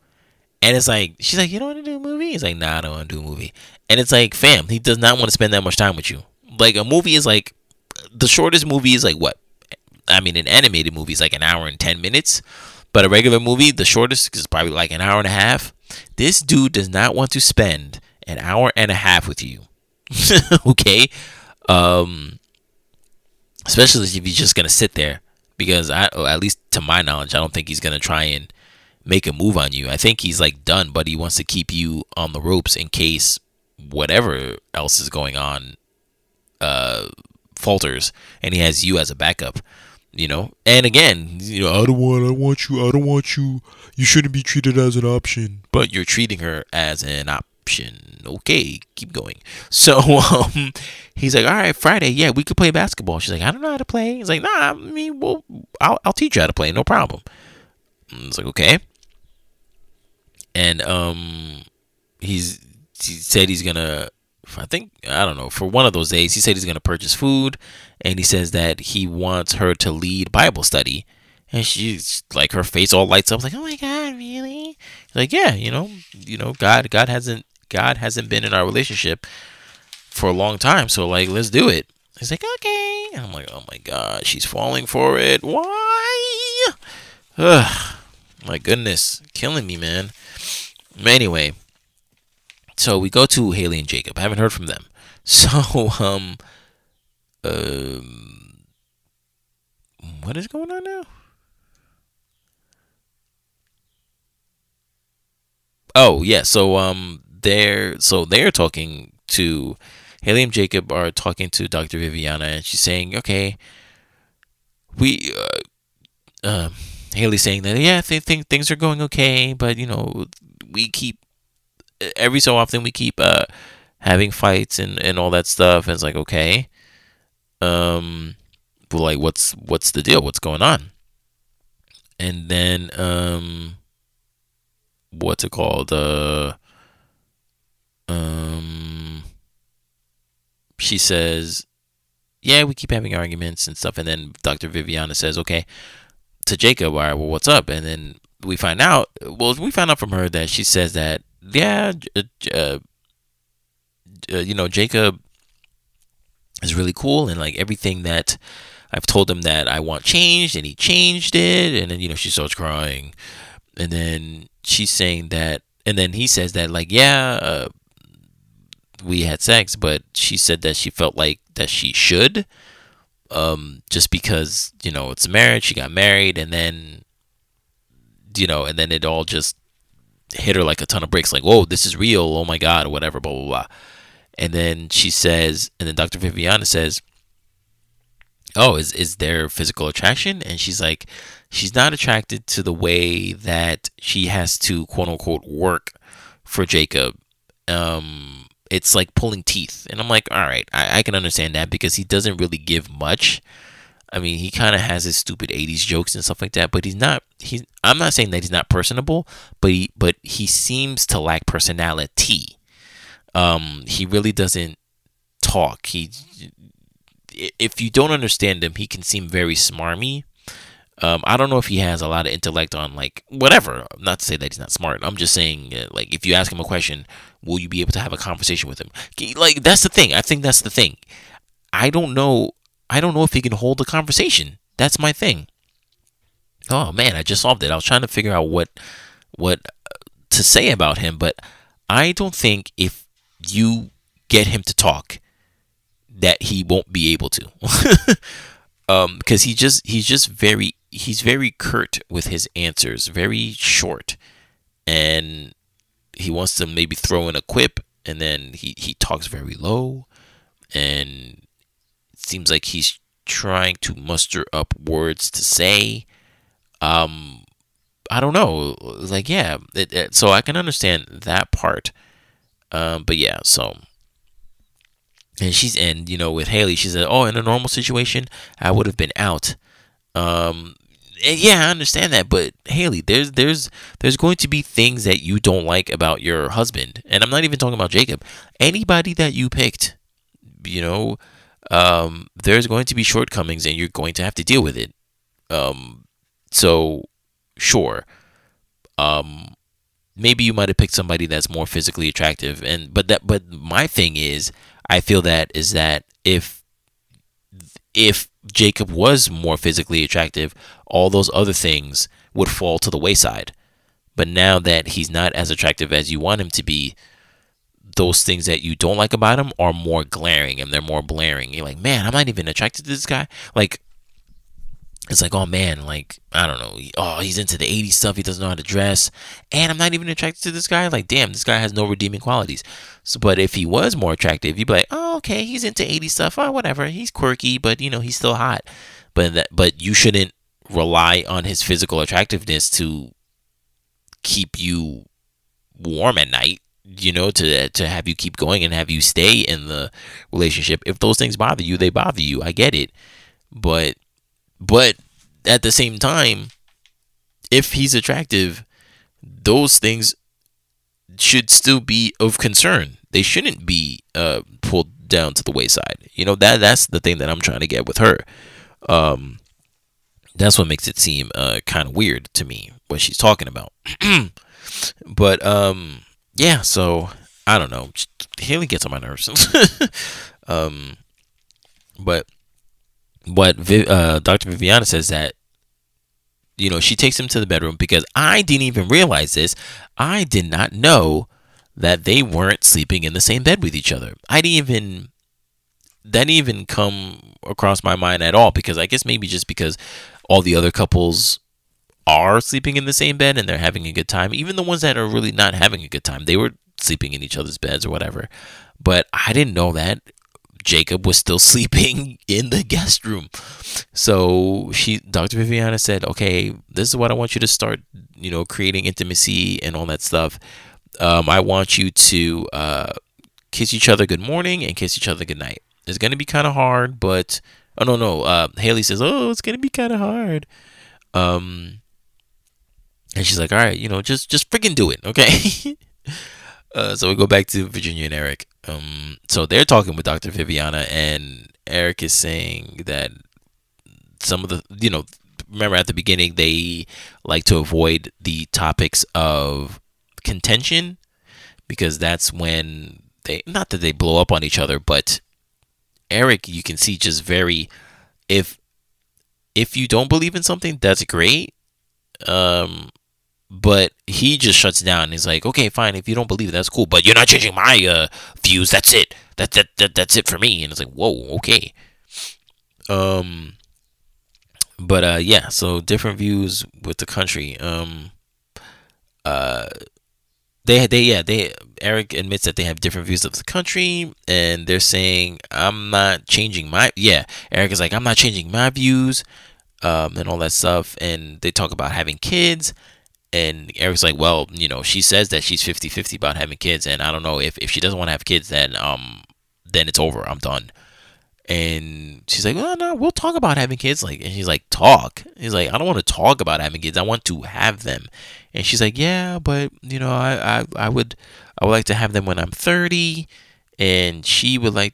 A: And it's like, she's like, you don't want to do a movie? He's like, nah, I don't want to do a movie. And it's like, fam, he does not want to spend that much time with you. Like a movie is like, the shortest movie is like what? I mean, an animated movie is like an hour and ten minutes, but a regular movie, the shortest is probably like an hour and a half. This dude does not want to spend an hour and a half with you. *laughs* okay, um, especially if he's just gonna sit there. Because I, at least to my knowledge, I don't think he's gonna try and make a move on you. I think he's like done, but he wants to keep you on the ropes in case whatever else is going on uh, falters, and he has you as a backup. You know, and again, you know, I don't want, I want you, I don't want you. You shouldn't be treated as an option, but you're treating her as an option. Okay, keep going. *laughs* So um, he's like, all right, Friday, yeah, we could play basketball. She's like, I don't know how to play. He's like, nah, I mean, well, I'll, I'll teach you how to play, no problem. It's like, okay. And um, he's he said he's gonna, I think, I don't know, for one of those days, he said he's gonna purchase food, and he says that he wants her to lead Bible study. And she's like, her face all lights up, like, oh my God, really? like, yeah, you know, you know, God, God hasn't God hasn't been in our relationship for a long time. So like, let's do it. He's like, okay. And I'm like, oh my god, she's falling for it. Why? Ugh, my goodness, killing me, man. Anyway, so we go to Haley and Jacob. I haven't heard from them. *laughs* So um, um, what is going on now? Oh yeah, so um, they're so they're talking to Haley and Jacob are talking to Dr. Viviana, and she's saying, "Okay, we." Uh, uh, Haley saying that yeah, they think things are going okay, but you know, we keep every so often we keep uh having fights and and all that stuff. And it's like okay, um, well, like what's what's the deal? What's going on? And then um, what's it called? Uh, um, she says, yeah, we keep having arguments and stuff. And then Dr. Viviana says, okay, to Jacob, all right, well, what's up? And then we find out, well, we find out from her that she says that, yeah, uh, uh, uh, you know, Jacob is really cool and like everything that I've told him that I want changed and he changed it. And then, you know, she starts crying. And then she's saying that, and then he says that, like, yeah, uh, we had sex, but she said that she felt like that she should um, just because you know it's a marriage. She got married, and then you know, and then it all just hit her like a ton of bricks. Like, whoa, this is real. Oh my god, or whatever. Blah blah blah. And then she says, and then Dr. Viviana says, "Oh, is is there physical attraction?" And she's like, she's not attracted to the way that she has to quote unquote work for Jacob. Um, it's like pulling teeth. And I'm like, all right, I, I can understand that because he doesn't really give much. I mean, he kind of has his stupid 80s jokes and stuff like that, but he's not he's I'm not saying that he's not personable, but he but he seems to lack personality. Um he really doesn't talk. He if you don't understand him, he can seem very smarmy. Um, I don't know if he has a lot of intellect on like whatever. Not to say that he's not smart. I'm just saying uh, like if you ask him a question, will you be able to have a conversation with him? Like that's the thing. I think that's the thing. I don't know. I don't know if he can hold a conversation. That's my thing. Oh man, I just solved it. I was trying to figure out what what uh, to say about him, but I don't think if you get him to talk that he won't be able to. *laughs* um because he just he's just very he's very curt with his answers, very short, and he wants to maybe throw in a quip, and then he he talks very low, and seems like he's trying to muster up words to say. Um, I don't know, like yeah, it, it, so I can understand that part. Um, but yeah, so and she's and you know with Haley, she said, "Oh, in a normal situation, I would have been out." Um, and yeah, I understand that, but Haley, there's there's there's going to be things that you don't like about your husband, and I'm not even talking about Jacob. Anybody that you picked, you know, um, there's going to be shortcomings, and you're going to have to deal with it. Um, so sure, um, maybe you might have picked somebody that's more physically attractive, and but that but my thing is, I feel that is that if if Jacob was more physically attractive, all those other things would fall to the wayside. But now that he's not as attractive as you want him to be, those things that you don't like about him are more glaring and they're more blaring. You're like, man, I'm not even attracted to this guy. Like, it's like, oh man, like I don't know, oh he's into the '80s stuff. He doesn't know how to dress, and I'm not even attracted to this guy. Like, damn, this guy has no redeeming qualities. So, but if he was more attractive, you'd be like, oh okay, he's into '80s stuff. Oh, whatever, he's quirky, but you know he's still hot. But that, but you shouldn't rely on his physical attractiveness to keep you warm at night. You know, to to have you keep going and have you stay in the relationship. If those things bother you, they bother you. I get it, but but at the same time, if he's attractive, those things should still be of concern. They shouldn't be uh, pulled down to the wayside. You know that that's the thing that I'm trying to get with her. Um, that's what makes it seem uh, kind of weird to me what she's talking about. *clears throat* but um, yeah, so I don't know. Haley gets on my nerves. *laughs* um, but what uh, Dr. Viviana says that you know she takes him to the bedroom because I didn't even realize this. I did not know that they weren't sleeping in the same bed with each other. I didn't even that didn't even come across my mind at all because I guess maybe just because all the other couples are sleeping in the same bed and they're having a good time, even the ones that are really not having a good time, they were sleeping in each other's beds or whatever. But I didn't know that Jacob was still *laughs* sleeping in the guest room. So she, Dr. Viviana said, okay, this is what I want you to start, you know, creating intimacy and all that stuff. Um, I want you to uh, kiss each other good morning and kiss each other good night. It's going to be kind of hard, but, oh, no, no. Uh, Haley says, oh, it's going to be kind of hard. Um, and she's like, all right, you know, just, just freaking do it. Okay. *laughs* uh, so we go back to Virginia and Erik. Um, so they're talking with Dr. Viviana, and Erik is saying that some of the, you know, remember at the beginning they like to avoid the topics of contention because that's when they, not that they blow up on each other, but Erik, you can see just very, if if you don't believe in something, that's great. Um, but he just shuts down. He's like, okay, fine. If you don't believe it, that's cool. But you're not changing my uh, views. That's it. That, that that that's it for me. And it's like, whoa, okay. Um, but uh, yeah. So different views with the country. Um, uh, they they yeah they Erik admits that they have different views of the country, and they're saying I'm not changing my yeah. Erik is like I'm not changing my views, um, and all that stuff. And they talk about having kids and Erik's like, well, you know, she says that she's 50-50 about having kids, and I don't know if, if she doesn't want to have kids, then um, then it's over. I'm done. And she's like, well, no, we'll talk about having kids. Like, and she's like, talk. He's like, I don't want to talk about having kids. I want to have them. And she's like, yeah, but you know, I, I, I would, I would like to have them when I'm 30. And she would like,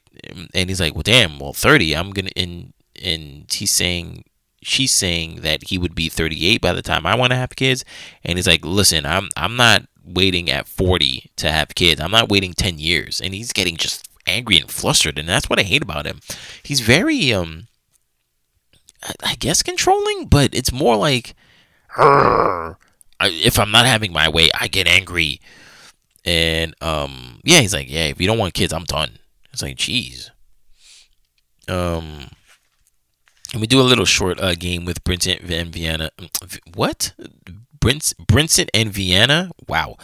A: and he's like, well, damn, well, 30. I'm gonna, and and he's saying, she's saying that he would be 38 by the time I want to have kids, and he's like, "Listen, I'm I'm not waiting at 40 to have kids. I'm not waiting 10 years." And he's getting just angry and flustered, and that's what I hate about him. He's very um I, guess controlling, but it's more like if I'm not having my way, I get angry. And um yeah, he's like, "Yeah, if you don't want kids, I'm done." It's like, "Jeez." Um and we do a little short uh, game with Brinson and Vienna. What? Brinson, Brinson and Vienna? Wow.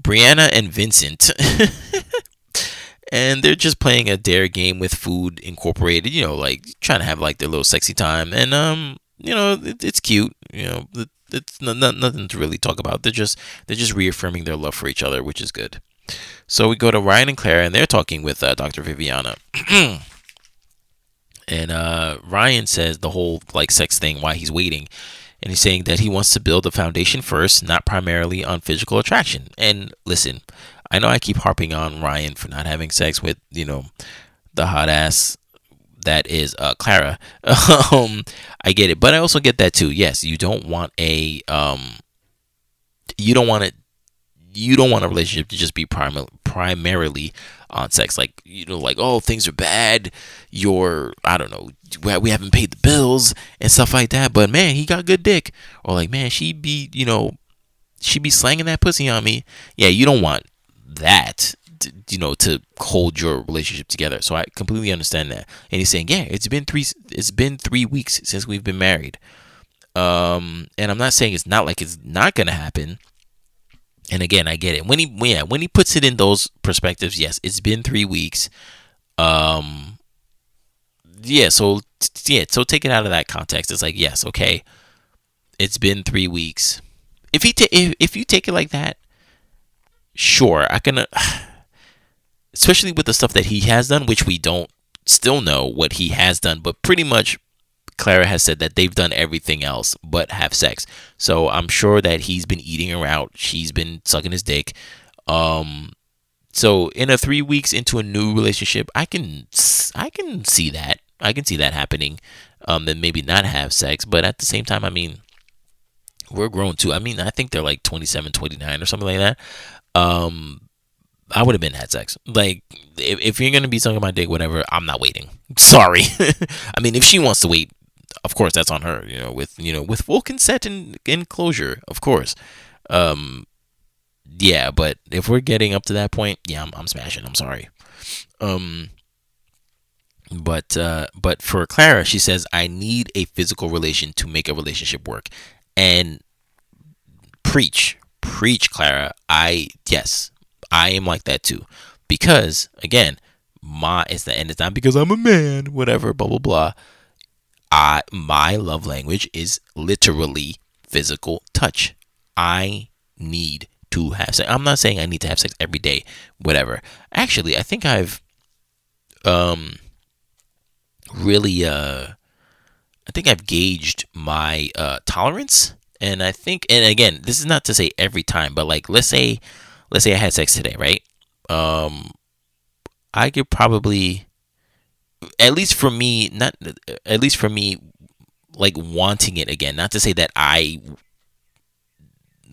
A: Briana and Vincent. *laughs* and they're just playing a dare game with food incorporated, you know, like trying to have like their little sexy time. And, um, you know, it, it's cute. You know, it, it's not, nothing to really talk about. They're just, they're just reaffirming their love for each other, which is good. So we go to Ryan and Claire, and they're talking with uh, Dr. Viviana. *clears throat* And uh, Ryan says the whole like sex thing, why he's waiting. And he's saying that he wants to build a foundation first, not primarily on physical attraction. And listen, I know I keep harping on Ryan for not having sex with, you know, the hot ass that is uh, Clara. *laughs* um, I get it, but I also get that too. Yes, you don't want a um, you don't want it you don't want a relationship to just be prim- primarily on sex. Like, you know, like, oh, things are bad. You're, I don't know, we haven't paid the bills and stuff like that. But man, he got good dick. Or like, man, she be, you know, she be slanging that pussy on me. Yeah, you don't want that, to, you know, to hold your relationship together. So I completely understand that. And he's saying, yeah, it's been three, it's been three weeks since we've been married. Um, and I'm not saying it's not like it's not gonna happen and again, I get it. When he yeah, when he puts it in those perspectives, yes, it's been three weeks. Um yeah, so yeah, so take it out of that context. It's like, yes, okay. It's been three weeks. If he ta- if, if you take it like that, sure, I can uh, *sighs* especially with the stuff that he has done, which we don't still know what he has done, but pretty much Clara has said that they've done everything else but have sex. So I'm sure that he's been eating her out. She's been sucking his dick. Um, so in a three weeks into a new relationship, I can I can see that. I can see that happening. Um, then maybe not have sex, but at the same time, I mean, we're grown too. I mean, I think they're like 27, 29 or something like that. Um, I would have been had sex. Like, if, if you're gonna be sucking my dick, whatever, I'm not waiting. *laughs* Sorry. *laughs* I mean, if she wants to wait, of course that's on her you know with you know with full consent and, and closure of course. Um yeah but if we're getting up to that point yeah i'm, I'm smashing i'm sorry. Um but uh but for clara she says i need a physical relation to make a relationship work. And preach preach clara. I yes i am like that too. Because again my it's the end it's not because I'm a man, whatever, blah blah blah. I my love language is literally physical touch. I need to have sex. I'm not saying I need to have sex every day, whatever. Actually, I think I've um really uh I think I've gauged my uh tolerance and I think and again, this is not to say every time, but like let's say let's say I had sex today, right? Um I could probably at least for me, not at least for me like wanting it again, not to say that I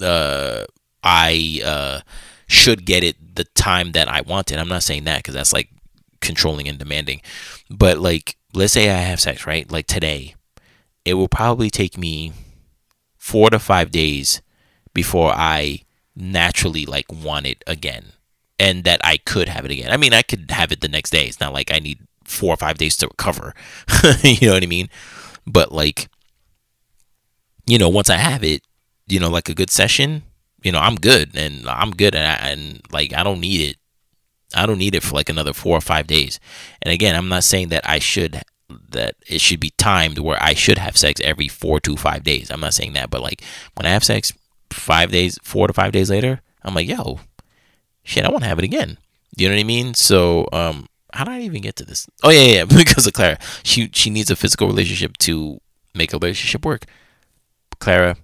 A: uh I uh should get it the time that I want it. I'm not saying that because that's like controlling and demanding. But like, let's say I have sex, right? Like today, it will probably take me four to five days before I naturally like want it again and that I could have it again. I mean, I could have it the next day. It's not like I need four or five days to recover. *laughs* you know what I mean? But like, you know, once I have it, you know, like a good session, you know, I'm good and I'm good and, I, and like I don't need it I don't need it for like another four or five days. And again, I'm not saying that I should that it should be timed where I should have sex every four to five days. I'm not saying that, but like when I have sex five days, four to five days later, I'm like, yo, shit, I want to have it again. You know what I mean? So, um, how did I even get to this? Oh yeah, yeah, *laughs* because of Clara. She she needs a physical relationship to make a relationship work. Clara,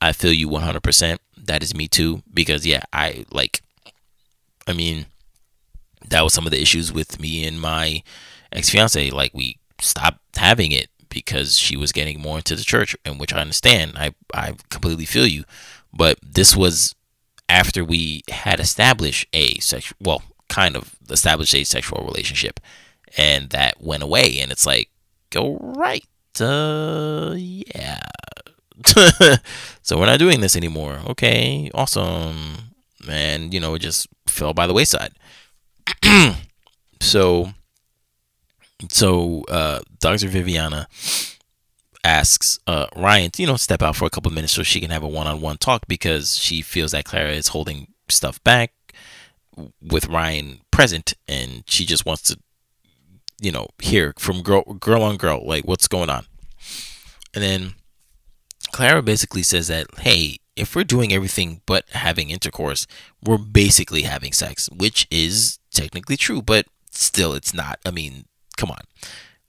A: I feel you 100%. That is me too. Because yeah, I like. I mean, that was some of the issues with me and my ex fiance. Like we stopped having it because she was getting more into the church, and which I understand. I I completely feel you, but this was after we had established a sexual, well, kind of established a sexual relationship, and that went away. And it's like, go right, uh, yeah. *laughs* so we're not doing this anymore. Okay, awesome. And you know, it just fell by the wayside. *clears throat* so so uh, Dr. Viviana asks uh, Ryan to, you know, step out for a couple minutes so she can have a one-on-one talk because she feels that Clara is holding stuff back with Ryan present and she just wants to, you know, hear from girl girl on girl, like what's going on. And then Clara basically says that, hey, if we're doing everything but having intercourse, we're basically having sex, which is technically true, but still it's not. I mean, come on.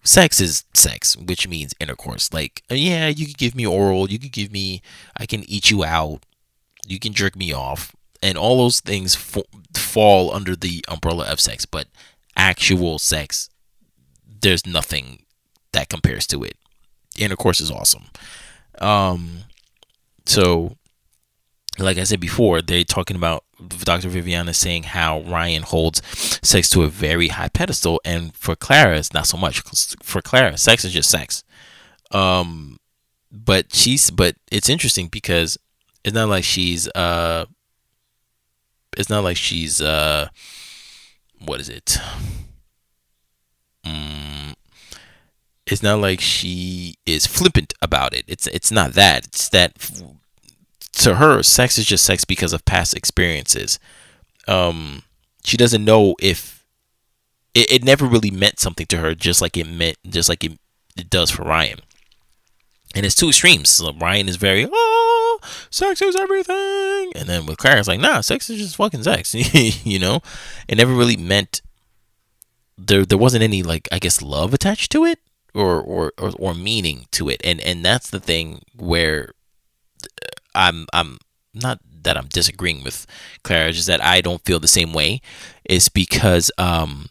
A: Sex is sex, which means intercourse. Like, yeah, you could give me oral, you could give me, I can eat you out, you can jerk me off, and all those things f- fall under the umbrella of sex, but actual sex, there's nothing that compares to it. Intercourse is awesome. Um, so like I said before, they're talking about Dr. Viviana saying how Ryan holds sex to a very high pedestal, and for Clara, it's not so much. For Clara, sex is just sex. Um, but she's but it's interesting because it's not like she's uh, it's not like she's uh, what is it? Mm, it's not like she is flippant about it. It's it's not that. It's that to her, sex is just sex because of past experiences. Um, she doesn't know if it, it never really meant something to her, just like it meant, just like it, it does for Ryan. And it's two extremes. So Ryan is very, oh, sex is everything. And then with Claire, it's like, nah, sex is just fucking sex. *laughs* you know? It never really meant, there there wasn't any, like, I guess, love attached to it or, or, or, or meaning to it. And, and that's the thing where I'm I'm not that I'm disagreeing with Clara, just that I don't feel the same way. Is because um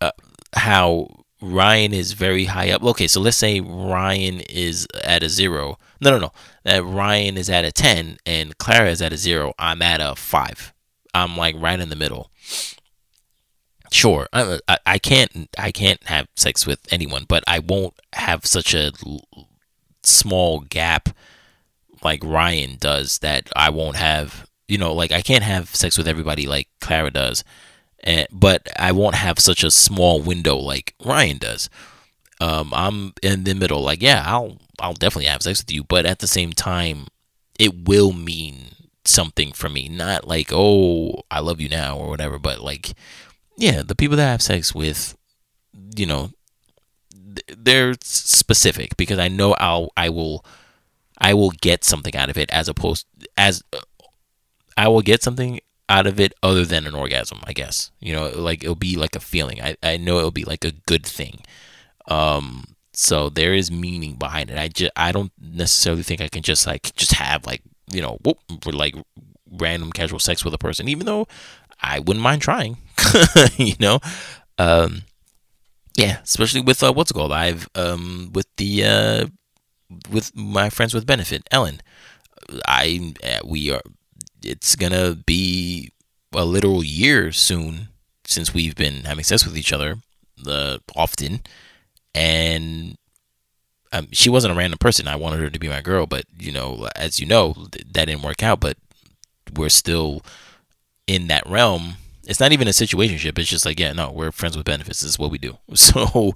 A: uh, how Ryan is very high up. Okay, so let's say Ryan is at a zero. No, no, no. That Ryan is at a ten and Clara is at a zero. I'm at a five. I'm like right in the middle. Sure, I, I, I can't I can't have sex with anyone, but I won't have such a small gap like Ryan does that I won't have. You know, like I can't have sex with everybody like Clara does, and, but I won't have such a small window like Ryan does. Um, I'm in the middle. Like, yeah, I'll I'll definitely have sex with you, but at the same time, it will mean something for me. Not like, oh, I love you now or whatever, but like, yeah, the people that have sex with, you know, they're specific because I know I'll I will I will get something out of it as opposed as I will get something out of it other than an orgasm, I guess. You know, like it'll be like a feeling. I, I know it'll be like a good thing. Um so there is meaning behind it. I just I don't necessarily think I can just like just have like, you know, whoop, like random casual sex with a person even though I wouldn't mind trying. *laughs* you know? Um yeah, especially with uh, what's it called? I've um with the uh with my friends with benefit, Ellen. I uh, we are it's gonna be a literal year soon since we've been having sex with each other uh, often, and um, she wasn't a random person. I wanted her to be my girl, but you know, as you know, th- that didn't work out. But we're still in that realm. It's not even a situationship. It's just like, yeah, no, we're friends with benefits. This is what we do. *laughs* So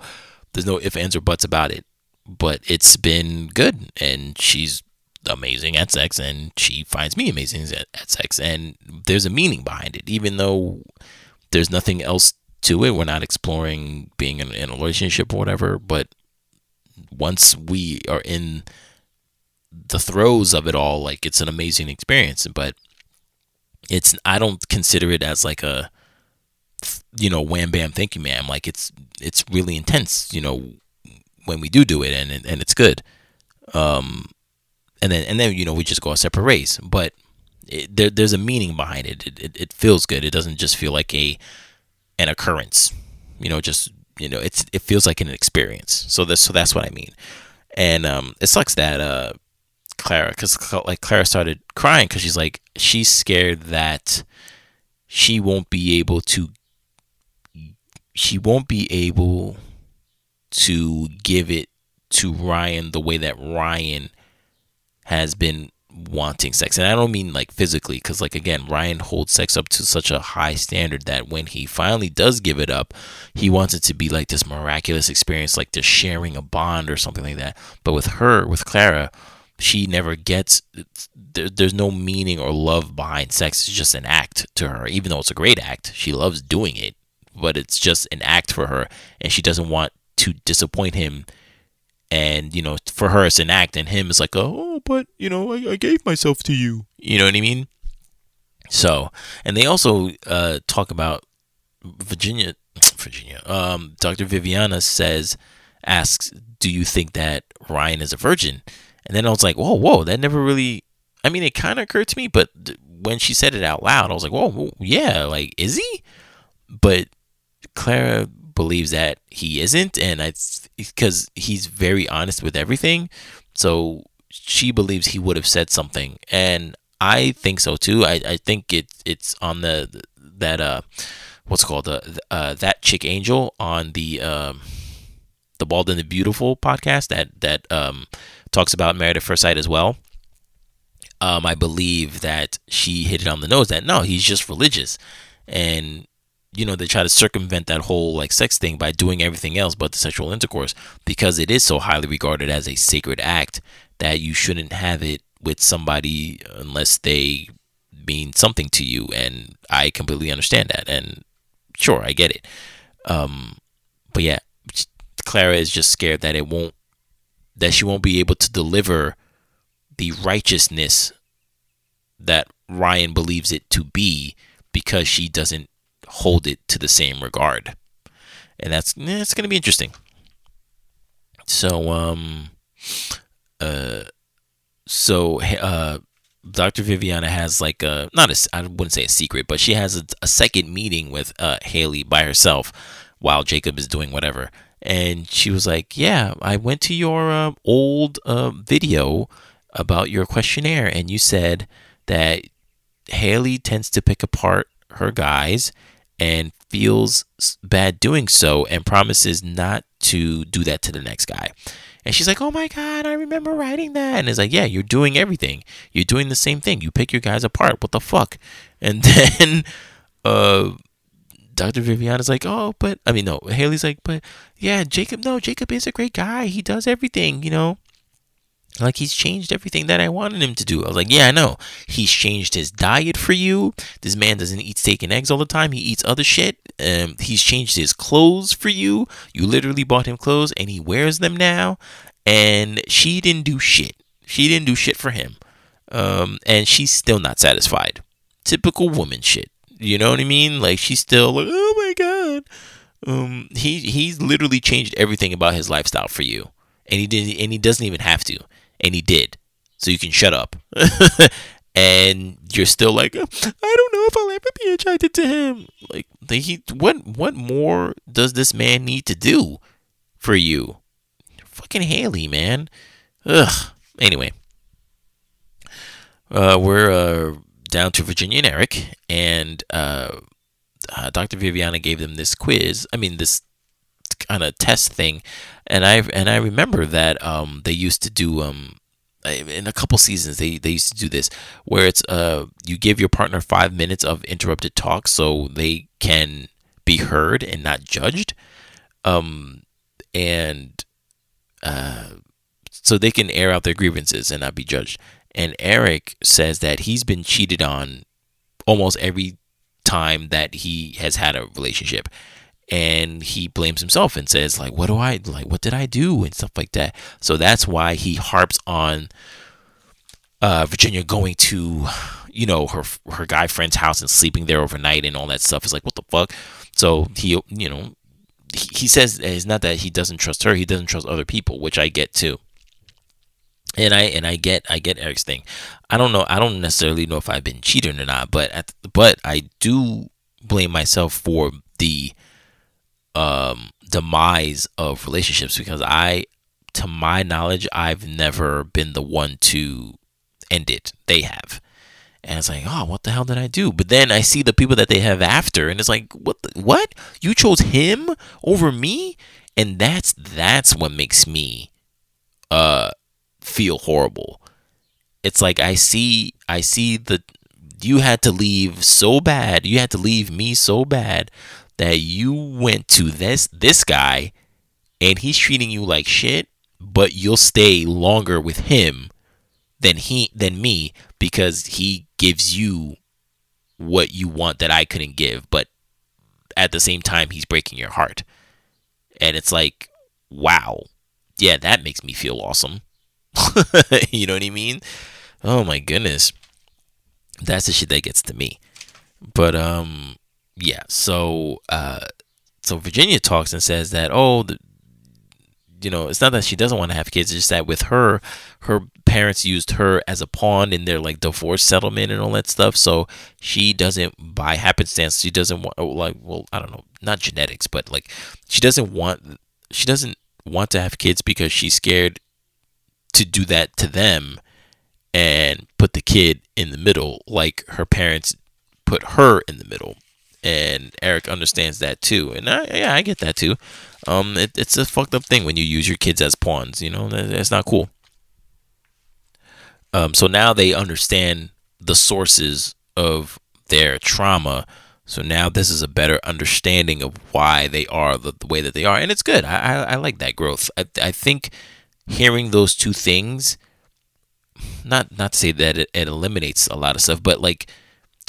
A: there's no ifs, ands, or buts about it. But it's been good, and she's amazing at sex and she finds me amazing at, at sex and there's a meaning behind it. Even though there's nothing else to it we're not exploring being in, in a relationship or whatever but once we are in the throes of it all like it's an amazing experience but it's i don't consider it as like a you know wham bam thank you ma'am. Like it's it's really intense you know when we do do it and and it's good. Um and then and then you know we just go our separate ways. But it, there, there's a meaning behind it. It, it. it feels good. It doesn't just feel like a an occurrence. You know, just you know, it's it feels like an experience. So that's so that's what I mean. And um, it sucks that uh, Clara, because like Clara started crying because she's like she's scared that she won't be able to she won't be able to give it to Ryan the way that Ryan has been wanting sex. And I don't mean like physically, because, like, again, Ryan holds sex up to such a high standard that when he finally does give it up, he wants it to be like this miraculous experience, like just sharing a bond or something like that. But with her, with Clara, she never gets there, there's no meaning or love behind sex. It's just an act to her, even though it's a great act. She loves doing it, but it's just an act for her, and she doesn't want to disappoint him and you know for her it's an act and him is like oh but you know I, I gave myself to you. You know what i mean? So and they also uh, talk about virginia *tsk* virginia um, dr viviana says asks do you think that ryan is a virgin? And then i was like whoa whoa that never really i mean it kind of occurred to me but th- when she said it out loud i was like whoa, whoa yeah like is he? But clara believes that he isn't, and I because he's very honest with everything. So she believes he would have said something, and I think so too. I, I think it it's on the that uh what's called the uh, uh, that chick angel on the um the bald and the beautiful podcast that that um talks about married at first sight as well. Um, I believe that she hit it on the nose that no, he's just religious, and you know they try to circumvent that whole like sex thing by doing everything else but the sexual intercourse because it is so highly regarded as a sacred act that you shouldn't have it with somebody unless they mean something to you. And i completely understand that. And sure i get it. Um but yeah clara is just scared that it won't that she won't be able to deliver the righteousness that ryan believes it to be because she doesn't hold it to the same regard. And that's it's going to be interesting. So um uh so uh Dr. Viviana has like a not a I wouldn't say a secret, but she has a, a second meeting with uh Haley by herself while Jacob is doing whatever. And she was like, "Yeah, I went to your uh, old uh, video about your questionnaire, and you said that Haley tends to pick apart her guys and feels bad doing so and promises not to do that to the next guy. And she's like, "Oh my god, I remember writing that." And it's like, "Yeah, you're doing everything. You're doing the same thing. You pick your guys apart. What the fuck?" *laughs* And then uh Dr. Viviana's like, "Oh, but I mean, no." Haley's like, "But yeah, Jacob. No, Jacob is a great guy. He does everything, you know." Like he's changed everything that I wanted him to do. I was like, yeah, I know. He's changed his diet for you. This man doesn't eat steak and eggs all the time. He eats other shit. Um, he's changed his clothes for you. You literally bought him clothes and he wears them now. And she didn't do shit. She didn't do shit for him. Um, and she's still not satisfied. Typical woman shit. You know what I mean? Like she's still like, oh my god. Um, he he's literally changed everything about his lifestyle for you, and he didn't, and he doesn't even have to and he did. So you can shut up. *laughs* and you're still like, I don't know if I'll ever be attracted to him. Like, he, what, what more does this man need to do for you? Fucking Haley, man. Ugh. Anyway, uh, we're uh, down to Virginia and Erik, and uh, uh Dr. Viviana gave them this quiz. I mean, this kind of test thing, and I and I remember that um, they used to do um, in a couple seasons they, they used to do this where it's uh you give your partner five minutes of interrupted talk so they can be heard and not judged. Um and uh so they can air out their grievances and not be judged. And Erik says that he's been cheated on almost every time that he has had a relationship and he blames himself and says like what do i like what did i do and stuff like that so that's why he harps on uh, virginia going to you know her her guy friend's house and sleeping there overnight and all that stuff is like what the fuck so he you know he, he says it's not that he doesn't trust her he doesn't trust other people which i get too and I and I get I get Erik's thing. I don't know. I don't necessarily know if I've been cheating or not, but at, but I do blame myself for the um, demise of relationships because I, to my knowledge, I've never been the one to end it. They have. And it's like, oh, what the hell did I do? But then I see the people that they have after, and it's like, what? The, what? You chose him over me, and that's that's what makes me, uh, feel horrible. It's like I see, I see the, you had to leave so bad. You had to leave me so bad that you went to this this guy and he's treating you like shit, but you'll stay longer with him than he than me because he gives you what you want that I couldn't give, but at the same time he's breaking your heart. And it's like, wow. Yeah, that makes me feel awesome. *laughs* you know what I mean? Oh my goodness. That's the shit that gets to me. But um yeah, so uh, so Virginia talks and says that oh, the, you know, it's not that she doesn't want to have kids; it's just that with her, her parents used her as a pawn in their like divorce settlement and all that stuff. So she doesn't, by happenstance, she doesn't want oh, like well, I don't know, not genetics, but like she doesn't want she doesn't want to have kids because she's scared to do that to them and put the kid in the middle like her parents put her in the middle and Erik understands that too. And I, yeah, I get that too. Um, it, it's a fucked up thing when you use your kids as pawns. You know, that's not cool. Um, so now they understand the sources of their trauma. So now this is a better understanding of why they are the, the way that they are, and it's good. I, I, I like that growth. I, I think hearing those two things, not not to say that it, it eliminates a lot of stuff, but like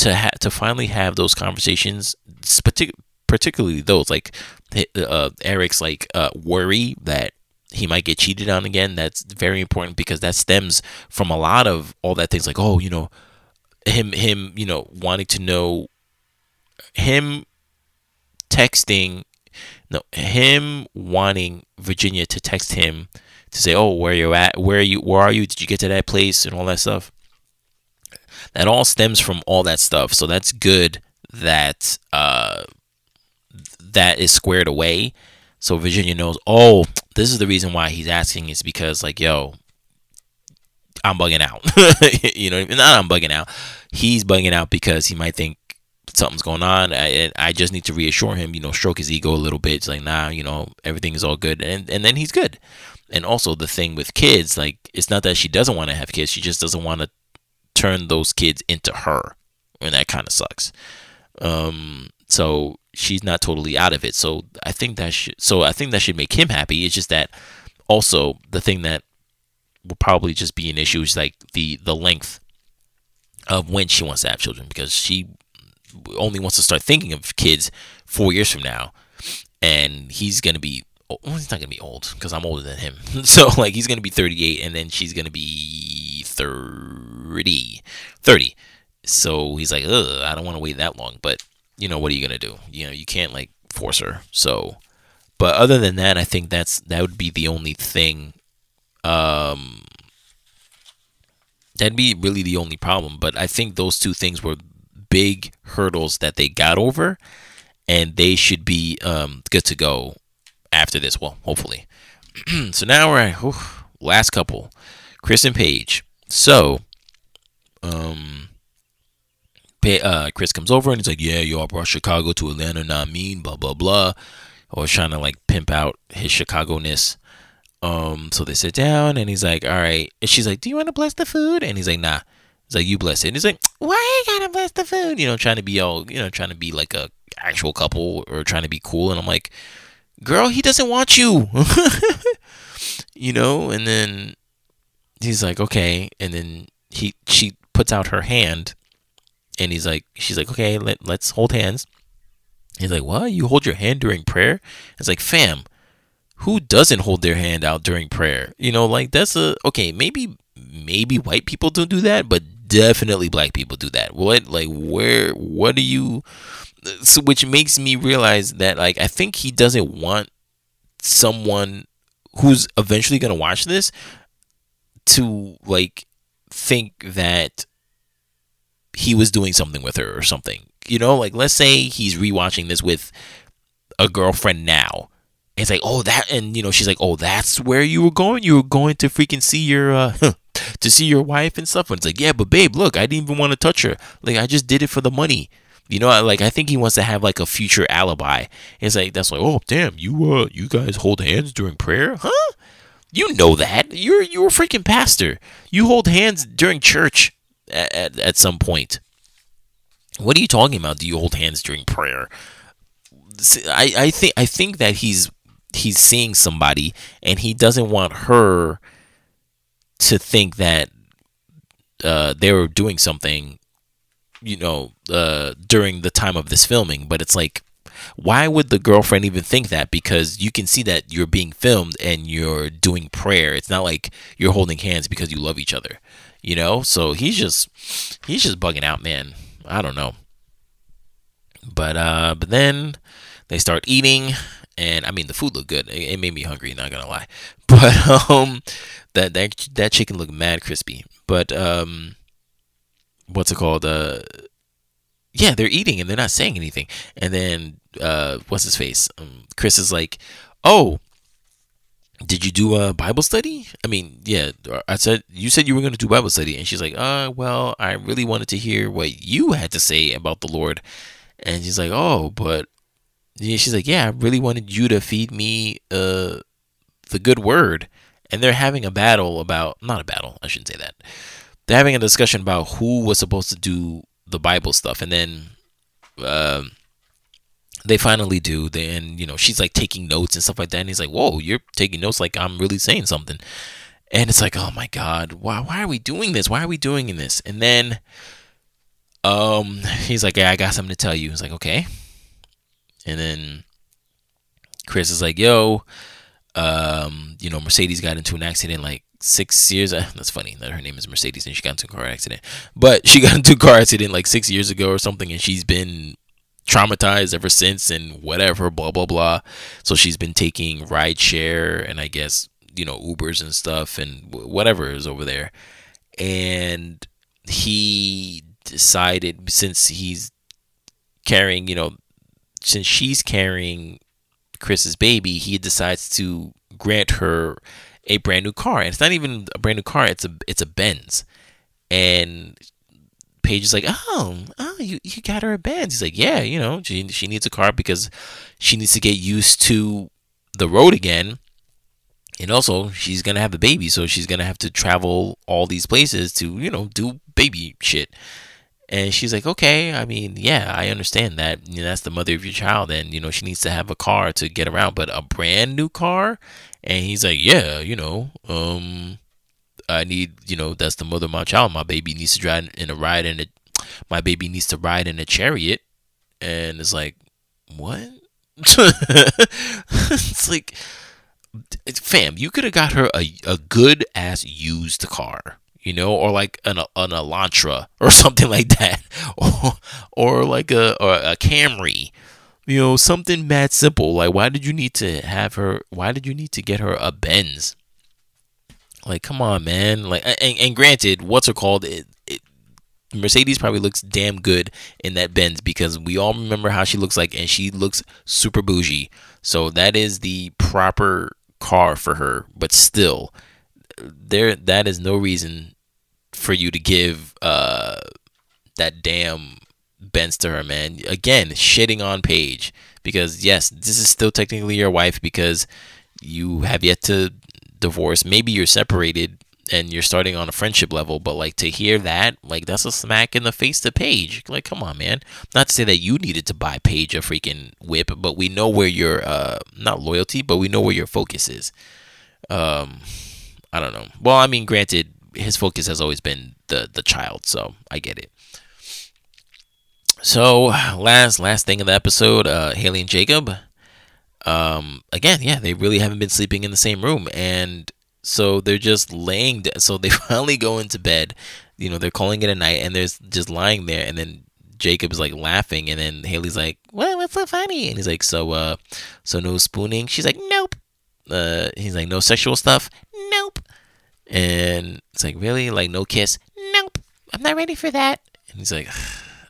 A: to ha- to finally have those conversations, partic- particularly those like uh, Erik's like uh, worry that he might get cheated on again. That's very important because that stems from a lot of all that things like oh you know him him you know wanting to know him texting no him wanting Virginia to text him to say oh where you at where are you where are you did you get to that place and all that stuff that all stems from all that stuff. So that's good that uh, that is squared away. So Virginia knows, oh, this is the reason why he's asking is because like, yo, I'm bugging out. *laughs* you know, not I'm bugging out. He's bugging out because he might think something's going on. I, I just need to reassure him, you know, stroke his ego a little bit. It's like, nah, you know, everything is all good. And, and then he's good. And also the thing with kids, like, it's not that she doesn't want to have kids. She just doesn't want to turn those kids into her, and that kind of sucks. Um, so she's not totally out of it. So I think that should, so I think that should make him happy. It's just that also the thing that will probably just be an issue. Is like the the length of when she wants to have children because she only wants to start thinking of kids four years from now, and he's gonna be well, he's not gonna be old because I'm older than him. *laughs* so like he's gonna be 38, and then she's gonna be 30, 30. So he's like, Ugh, I don't want to wait that long. But you know, what are you gonna do? You know, you can't like force her. So, but other than that, I think that's that would be the only thing. Um, that'd be really the only problem. But I think those two things were big hurdles that they got over, and they should be um, good to go after this. Well, hopefully. *clears throat* so now we're at whew, last couple, Chris and Paige. So, um, uh, Chris comes over and he's like, "Yeah, yo, I brought Chicago to Atlanta, not mean, blah blah blah." Or trying to like pimp out his Chicago ness. Um, so they sit down and he's like, all right. And she's like, do you want to bless the food? And he's like, nah. He's like, you bless it. And he's like, why you gotta bless the food? You know, trying to be all, you know, trying to be like a actual couple or trying to be cool. And I'm like, girl, he doesn't want you. *laughs* you know, and then he's like, okay. And then he, she puts out her hand and he's like, she's like, okay, let, let's hold hands. He's like, what? You hold your hand during prayer? It's like, fam, who doesn't hold their hand out during prayer? You know, like that's a okay, maybe maybe white people don't do that, but definitely black people do that. What like where what do you so which makes me realize that like I think he doesn't want someone who's eventually going to watch this to like think that he was doing something with her or something. You know, like let's say he's rewatching this with a girlfriend now it's like, oh, that, and you know, she's like, oh, that's where you were going. You were going to freaking see your, uh, *laughs* to see your wife and stuff. And it's like, yeah, but babe, look, I didn't even want to touch her. Like, I just did it for the money. You know, like I think he wants to have like a future alibi. It's like that's like, oh damn, you uh, you guys hold hands during prayer, huh? You know that you're you're a freaking pastor. You hold hands during church at, at, some point. What are you talking about? Do you hold hands during prayer? I, I think I think that he's he's seeing somebody and he doesn't want her to think that uh, they were doing something, you know, uh, during the time of this filming. But it's like, why would the girlfriend even think that? Because you can see that you're being filmed and you're doing prayer. It's not like you're holding hands because you love each other, you know. So he's just he's just bugging out, man. I don't know. But uh, but then they start eating and I mean the food looked good. It, it made me hungry, not gonna lie. *laughs* But um, that that that chicken looked mad crispy. But um, what's it called? Uh, yeah, they're eating and they're not saying anything. And then uh, what's his face? Um, Chris is like, oh. Did you do a Bible study? I mean, yeah, I said you said you were going to do Bible study, and she's like, "Uh, well, I really wanted to hear what you had to say about the Lord." And she's like, "Oh, but she's like, yeah, I really wanted you to feed me uh, the good word. And they're having a battle about, not a battle, I shouldn't say that. They're having a discussion about who was supposed to do the Bible stuff. And then uh, they finally do. Then, you know, she's like taking notes and stuff like that. And he's like, whoa, you're taking notes like I'm really saying something. And it's like, oh my God, why, why are we doing this? Why are we doing this? And then um, *laughs* he's like, yeah, I got something to tell you. He's like, okay. And then Chris is like, yo, um, you know, Mercedes got into an accident like six years. *laughs* That's funny that her name is Mercedes and she got into a car accident. But she got into a car accident like six years ago or something, and she's been traumatized ever since and whatever, blah blah blah. So she's been taking ride share and I guess you know Ubers and stuff and whatever is over there. And he decided since he's carrying you know since she's carrying Chris's baby, he decides to grant her a brand new car. And it's not even a brand new car, it's a it's a Benz. And Paige is like, Oh, oh, you, you got her a Benz. He's like, Yeah, you know, she she needs a car because she needs to get used to the road again. And also she's gonna have a baby, so she's gonna have to travel all these places to, you know, do baby shit. And she's like, okay, I mean, yeah, I understand that. You know, that's the mother of your child, and you know she needs to have a car to get around, but a brand new car. And he's like, yeah, you know, um, I need, you know, that's the mother of my child. My baby needs to drive in a ride in a, my baby needs to ride in a chariot. And it's like, what? *laughs* it's like, fam, you could have got her a, a good ass used car, you know, or like an, an Elantra or *laughs* something like that, or, or like a, or a Camry, you know, something mad simple. Like, why did you need to have her? Why did you need to get her a Benz? Like, come on, man. Like, and, and granted, what's her called? It, it, Mercedes probably looks damn good in that Benz because we all remember how she looks like, and she looks super bougie. So that is the proper car for her. But still, there that is no reason for you to give uh that damn Benz to her, man. Again, shitting on Paige because yes, this is still technically your wife because you have yet to divorce. Maybe you're separated and you're starting on a friendship level, but like to hear that, like that's a smack in the face to Paige. Like, come on, man. Not to say that you needed to buy Paige a freaking whip, but we know where your uh not loyalty, but we know where your focus is. Um I don't know. Well, I mean, granted, his focus has always been the the child, so I get it. So last last thing of the episode, uh Haley and Jacob um, again, yeah, they really haven't been sleeping in the same room, and so they're just laying. So they *laughs* finally go into bed. You know, they're calling it a night, and they're just lying there, and then Jacob is like laughing, and then Haley's like, "What? What's so funny?" And he's like, "So, uh, so no spooning?" She's like, "Nope." Uh, he's like, "No sexual stuff?" "Nope." And it's like, "Really? Like no kiss?" "Nope. I'm not ready for that." And he's like,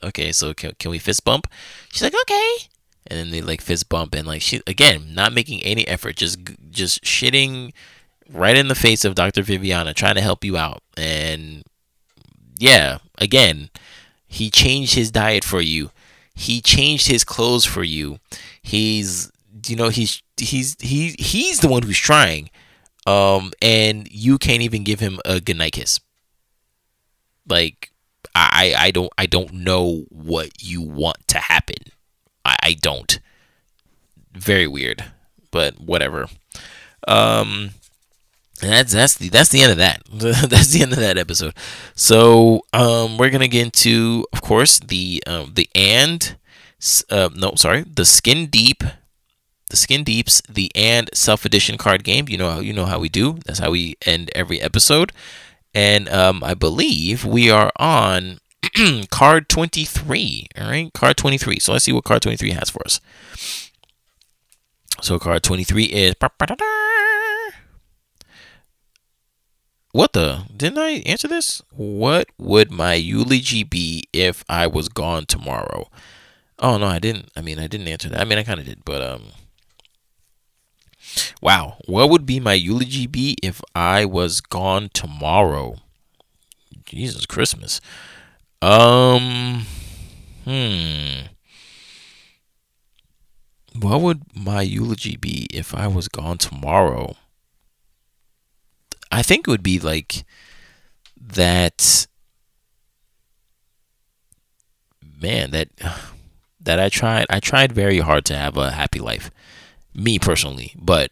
A: "Okay, so can can we fist bump?" She's like, "Okay." And then they like fist bump and like she again not making any effort just just shitting right in the face of Dr. Viviana trying to help you out. And yeah again he changed his diet for you. He changed his clothes for you. He's you know he's he's he he's the one who's trying um and you can't even give him a goodnight kiss. Like I I don't I don't know what you want to happen I, I don't. Very weird, but whatever. Um, that's that's the that's the end of that. *laughs* that's the end of that episode. So um, we're gonna get into, of course, the um, the and uh, no, sorry, the skin deep, the skin deeps, the and self edition card game. You know how you know how we do. That's how we end every episode. And um, I believe we are on *clears throat* card 23. All right, card 23. So let's see what card 23 has for us. So card 23 is. What the? Didn't I answer this? What would my eulogy be if I was gone tomorrow? Oh no, I didn't. I mean, I didn't answer that. I mean, I kind of did, but um. Wow, what would be my eulogy be if I was gone tomorrow? Jesus Christmas. Um, hmm. What would my eulogy be if I was gone tomorrow? I think it would be like that. Man, that *sighs* that I tried. I tried very hard to have a happy life, me personally. But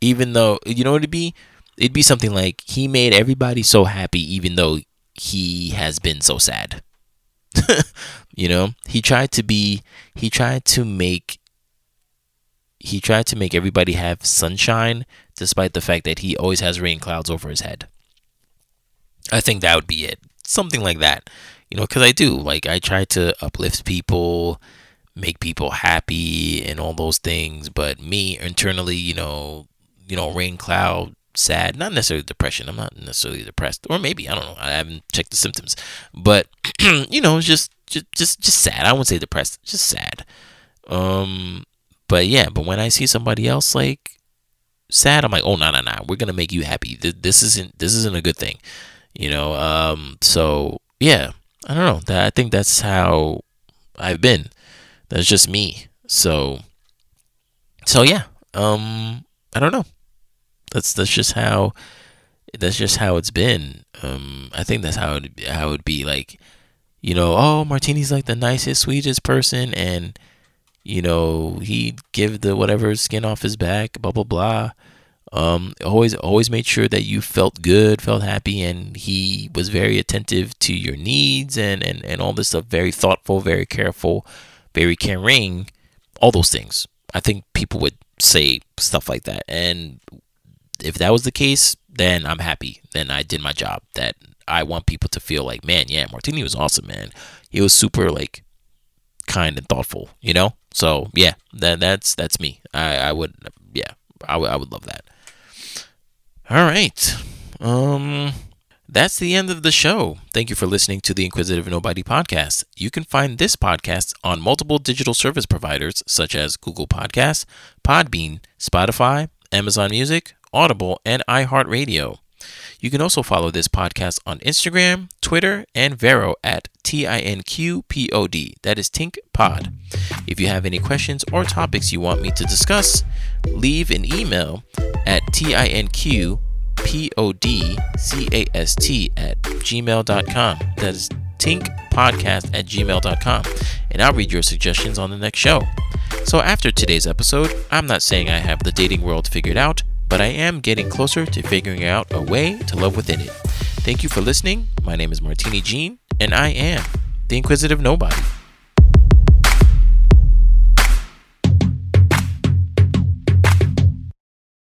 A: even though you know, what it'd be it'd be something like he made everybody so happy, even though he has been so sad. *laughs* you know, he tried to be he tried to make he tried to make everybody have sunshine despite the fact that he always has rain clouds over his head. I think that would be it. Something like that. You know, cuz I do like I try to uplift people, make people happy and all those things, but me internally, you know, you know, rain cloud sad, not necessarily depression. I'm not necessarily depressed, or maybe I don't know. I haven't checked the symptoms, but *clears throat* you know, just just just just sad. I wouldn't say depressed, just sad. Um, but yeah, but when I see somebody else like sad, I'm like, oh no no no, we're gonna make you happy. This isn't this isn't a good thing, you know. Um, so yeah, I don't know. That I think that's how I've been. That's just me. So so yeah. Um, I don't know. That's that's just how that's just how it's been. Um, I think that's how it how it would be like, you know, oh Martini's like the nicest, sweetest person, and you know he'd give the whatever skin off his back, blah blah blah. Um, always always made sure that you felt good, felt happy, and he was very attentive to your needs and and and all this stuff. Very thoughtful, very careful, very caring, all those things. I think people would say stuff like that, and if that was the case, then I'm happy. Then I did my job. That I want people to feel like, man, yeah, Martini was awesome, man. He was super like kind and thoughtful, you know. So yeah, that that's that's me. I I would yeah, I would I would love that. All right. Um that's the end of the show. Thank you for listening to the Inquisitive Nobody podcast. You can find this podcast on multiple digital service providers such as Google Podcasts, Podbean, Spotify, Amazon Music, Audible, and iHeartRadio. You can also follow this podcast on Instagram, Twitter, and Vero at T-I-N-Q-P-O-D. That is Tink Pod. If you have any questions or topics you want me to discuss, leave an email at T-I-N-Q P-O-D-C-A-S-T at gmail.com. That is tinkpodcast at gmail.com. And I'll read your suggestions on the next show. So after today's episode, I'm not saying I have the dating world figured out, but I am getting closer to figuring out a way to love within it. Thank you for listening. My name is Martini Jean, and I am the Inquisitive Nobody.